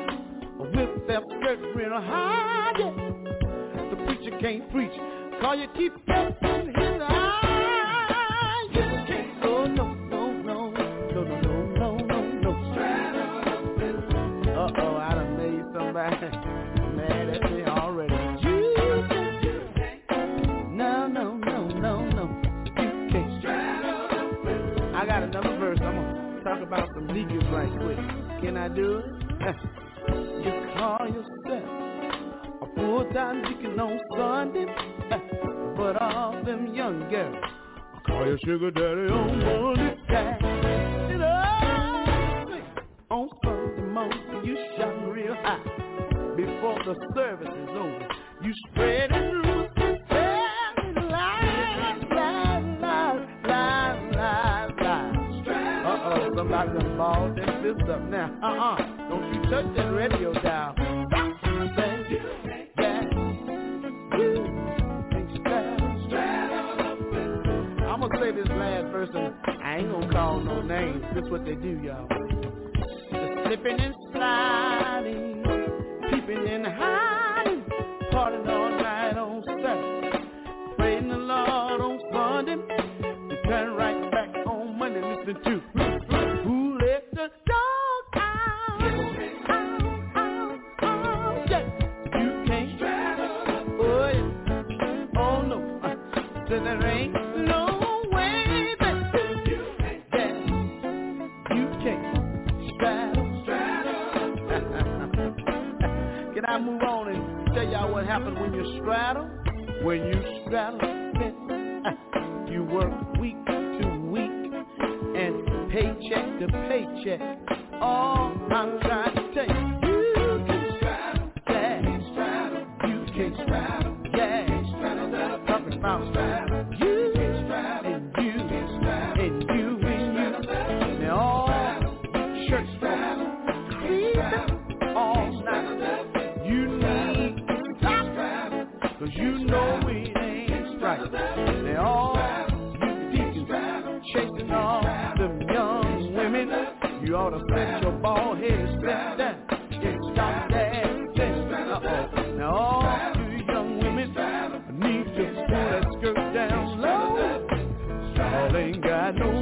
with their skirts real high. Yeah. The preacher can't preach, cause you keep Talk about some deacons right quick. Can I do it? [LAUGHS] you call yourself a full-time deacon on Sunday, [LAUGHS] but all them young girls call you sugar daddy on Monday. You on Sunday morning you shouting real high before the service is over. You spread their up now. Uh-uh, don't you touch that radio dial. I'm gonna say this last verse and I ain't gonna call no names. This what they do, y'all. The slipping and sliding peeping and hiding, partying all night on Saturday, praying the Lord on Sunday, turn right back on Monday, listen to I move on and tell y'all what happened when you straddle, when you straddle [LAUGHS] you work week to week and paycheck to paycheck. All I'm trying to tell you. You ought to sit your ball head step down. Get stop dancing. Uh-oh. Now all you young women need to pull that skirt down low. Y'all ain't got no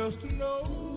Just to know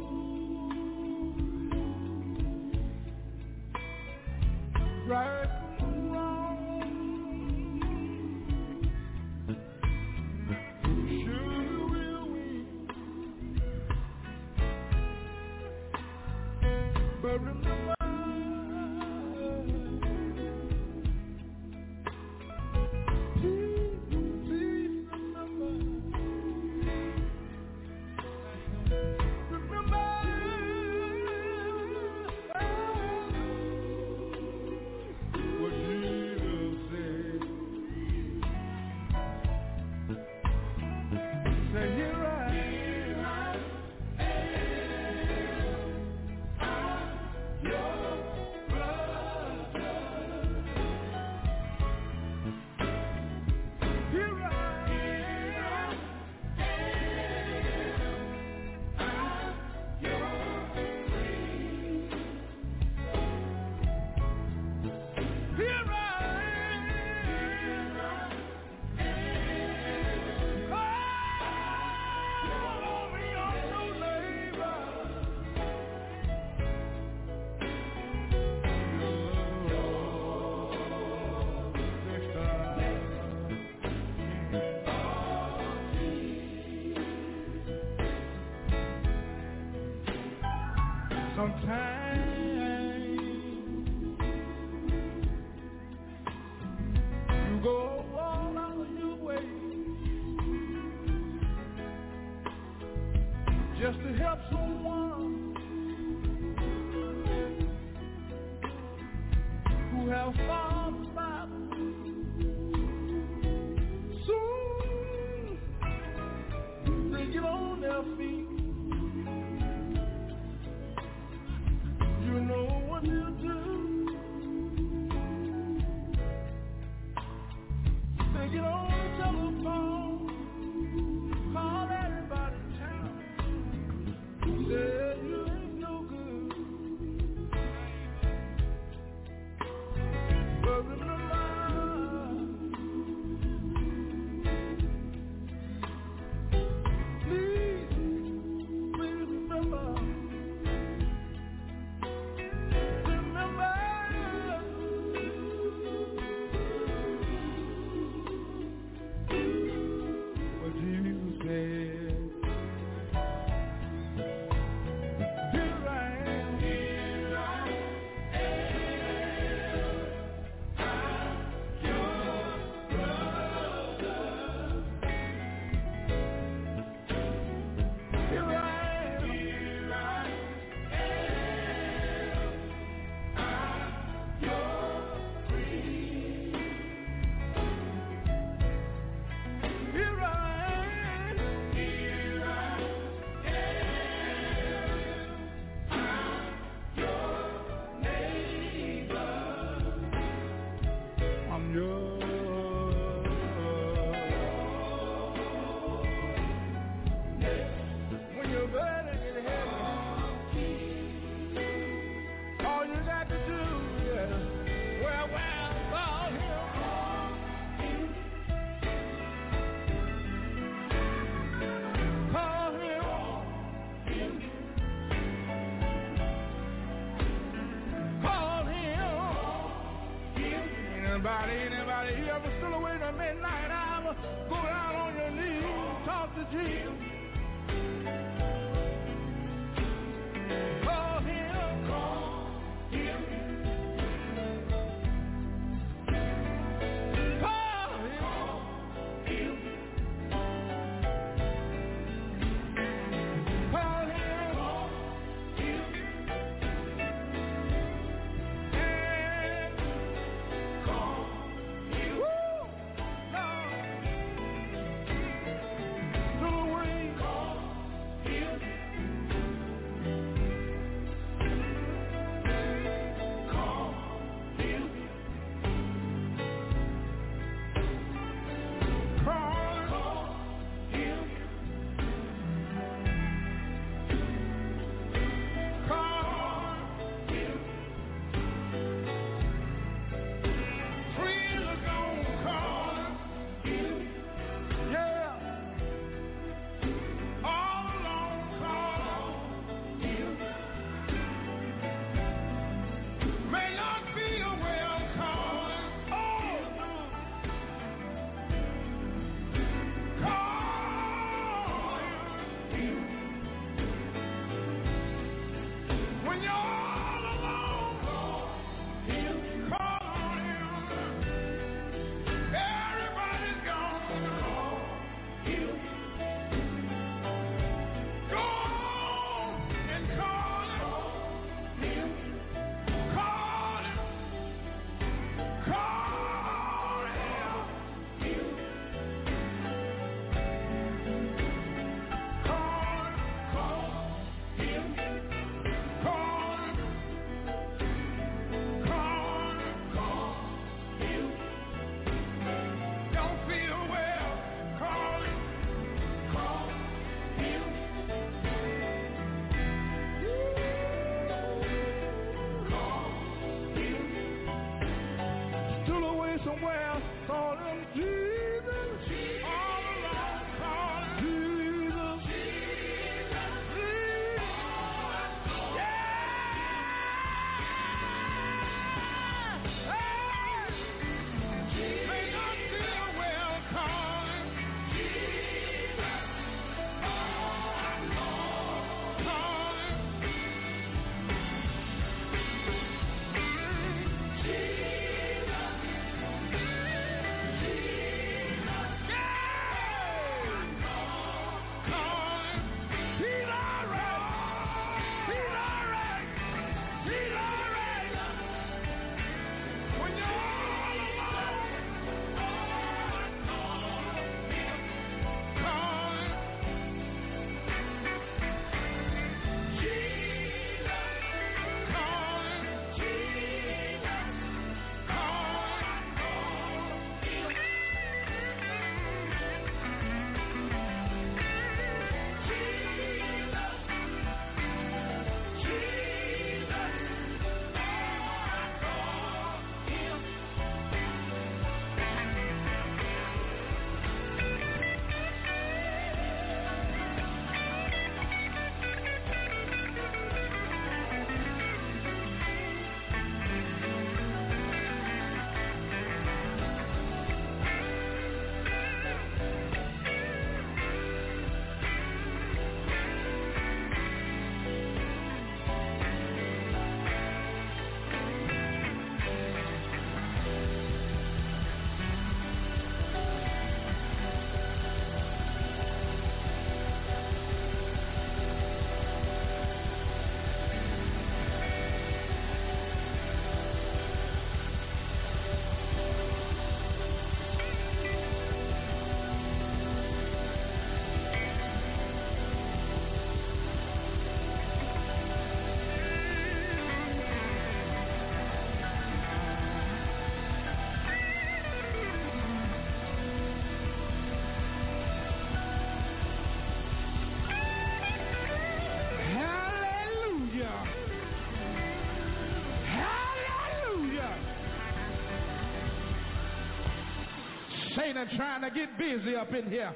Satan trying to get busy up in here.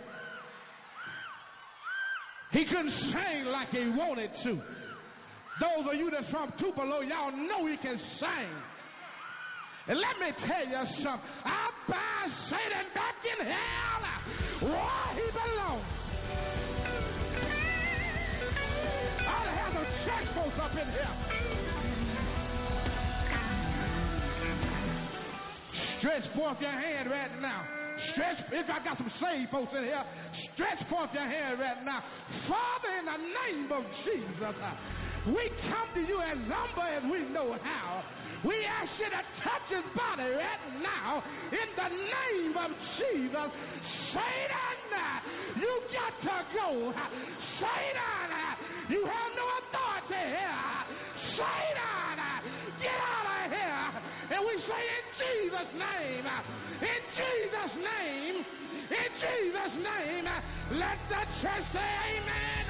He couldn't sing like he wanted to. Those of you that's from Tupelo, y'all know he can sing. And let me tell you something. I bind Satan back in hell where he belongs. I have some church folks up in here. Stretch forth your hand right now. Stretch, if I got some saved folks in here, stretch forth your hand right now. Father, in the name of Jesus, uh, we come to you as humble as we know how. We ask you to touch his body right now in the name of Jesus. Satan, uh, you got to go. Satan, uh, you have no authority here. Satan, get out of here. And we say in Jesus' name, in Jesus' name, in Jesus' name, let the church say amen.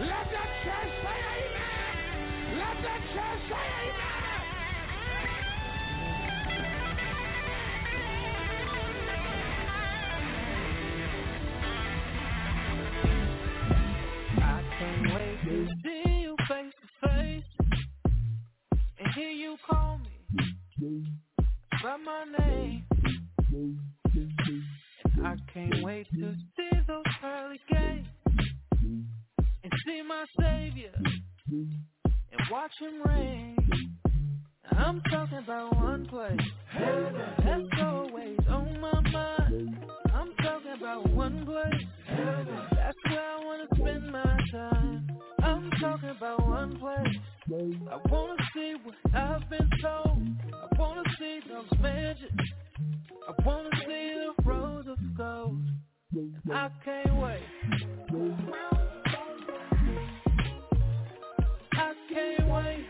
Let the church say amen. Let the church say amen. I can't wait to see you face to face and hear you call me by my name. I can't wait to see those pearly gates and see my Savior and watch Him reign. I'm talking about one place that's always on my mind. I'm talking about one place that's where I wanna spend my time. I'm talking about one place. I wanna see what I've been told. I wanna see those mansions. I wanna see the rows of gold. I can't wait. I can't wait.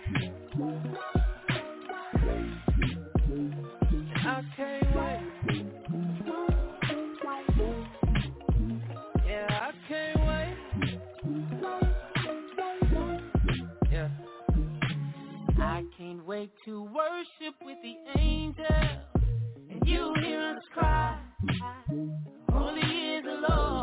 I can't wait. Yeah, I can't wait. Yeah. I can't wait to worship with the angels you hear us cry. Holy is the Lord.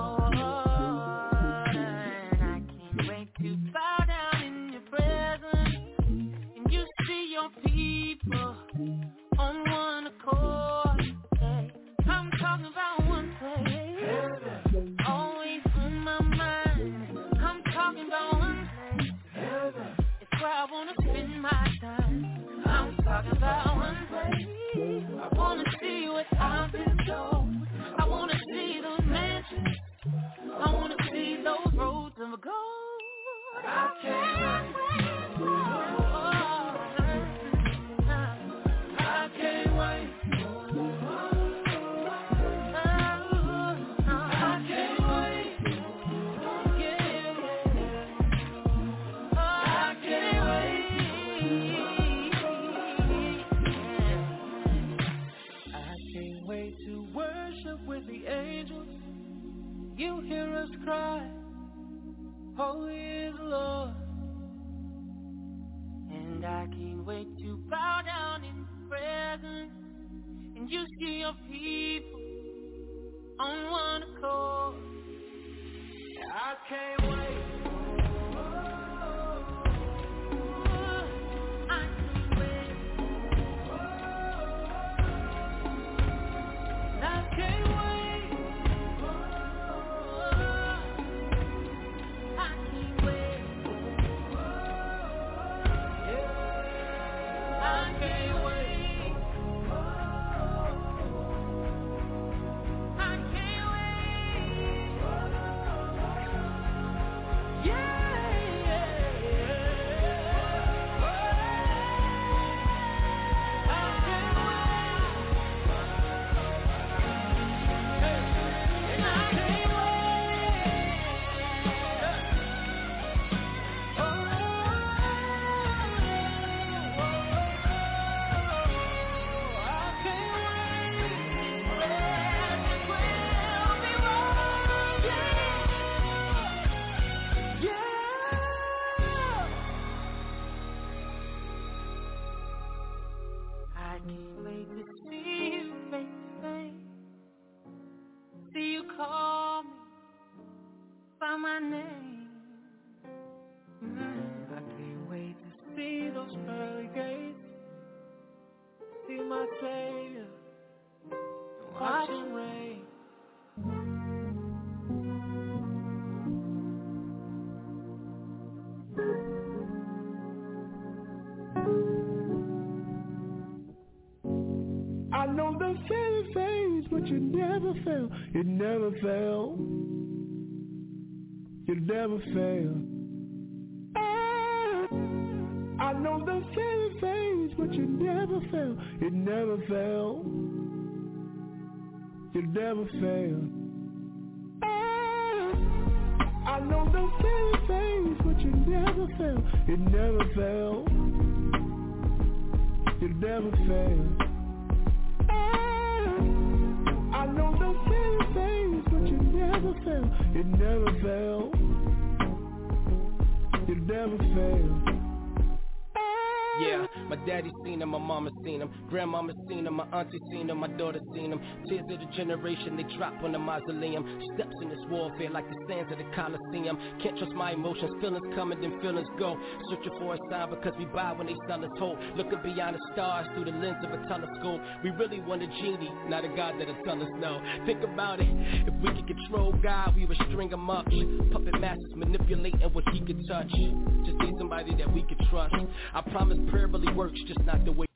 Can't. I can't wait to bow down in His presence. And you see your people on one accord. I can't my name. Mm, I can't wait to see those pearly gates. See my Savior. Watch him reign. I know the failing phase, but you never fail. You never fail. You never fail. I know the failing phase, but you never fail. You never fail. You never fail. I know the failing phase, but you never fail. You never fail. You never fail. I know the but you never fail. You never fail. You never fail. Yeah, my daddy seen him, my mama seen him, grandmama seen him, my auntie seen him, my daughter seen him. Tears of the generation, they drop on the mausoleum. Steps in this warfare like the sands of the Coliseum. Can't trust my emotions, feelings coming, then feelings go. Searching for a sign because we buy when they sell us hope. Looking beyond the stars through the lens of a telescope. We really want a genie, not a God that'll tell us no. Think about it, if we could control God, we would string him up. Puppet masters manipulating what he could touch. Just need somebody that we could trust. I promise prayer works, just not the way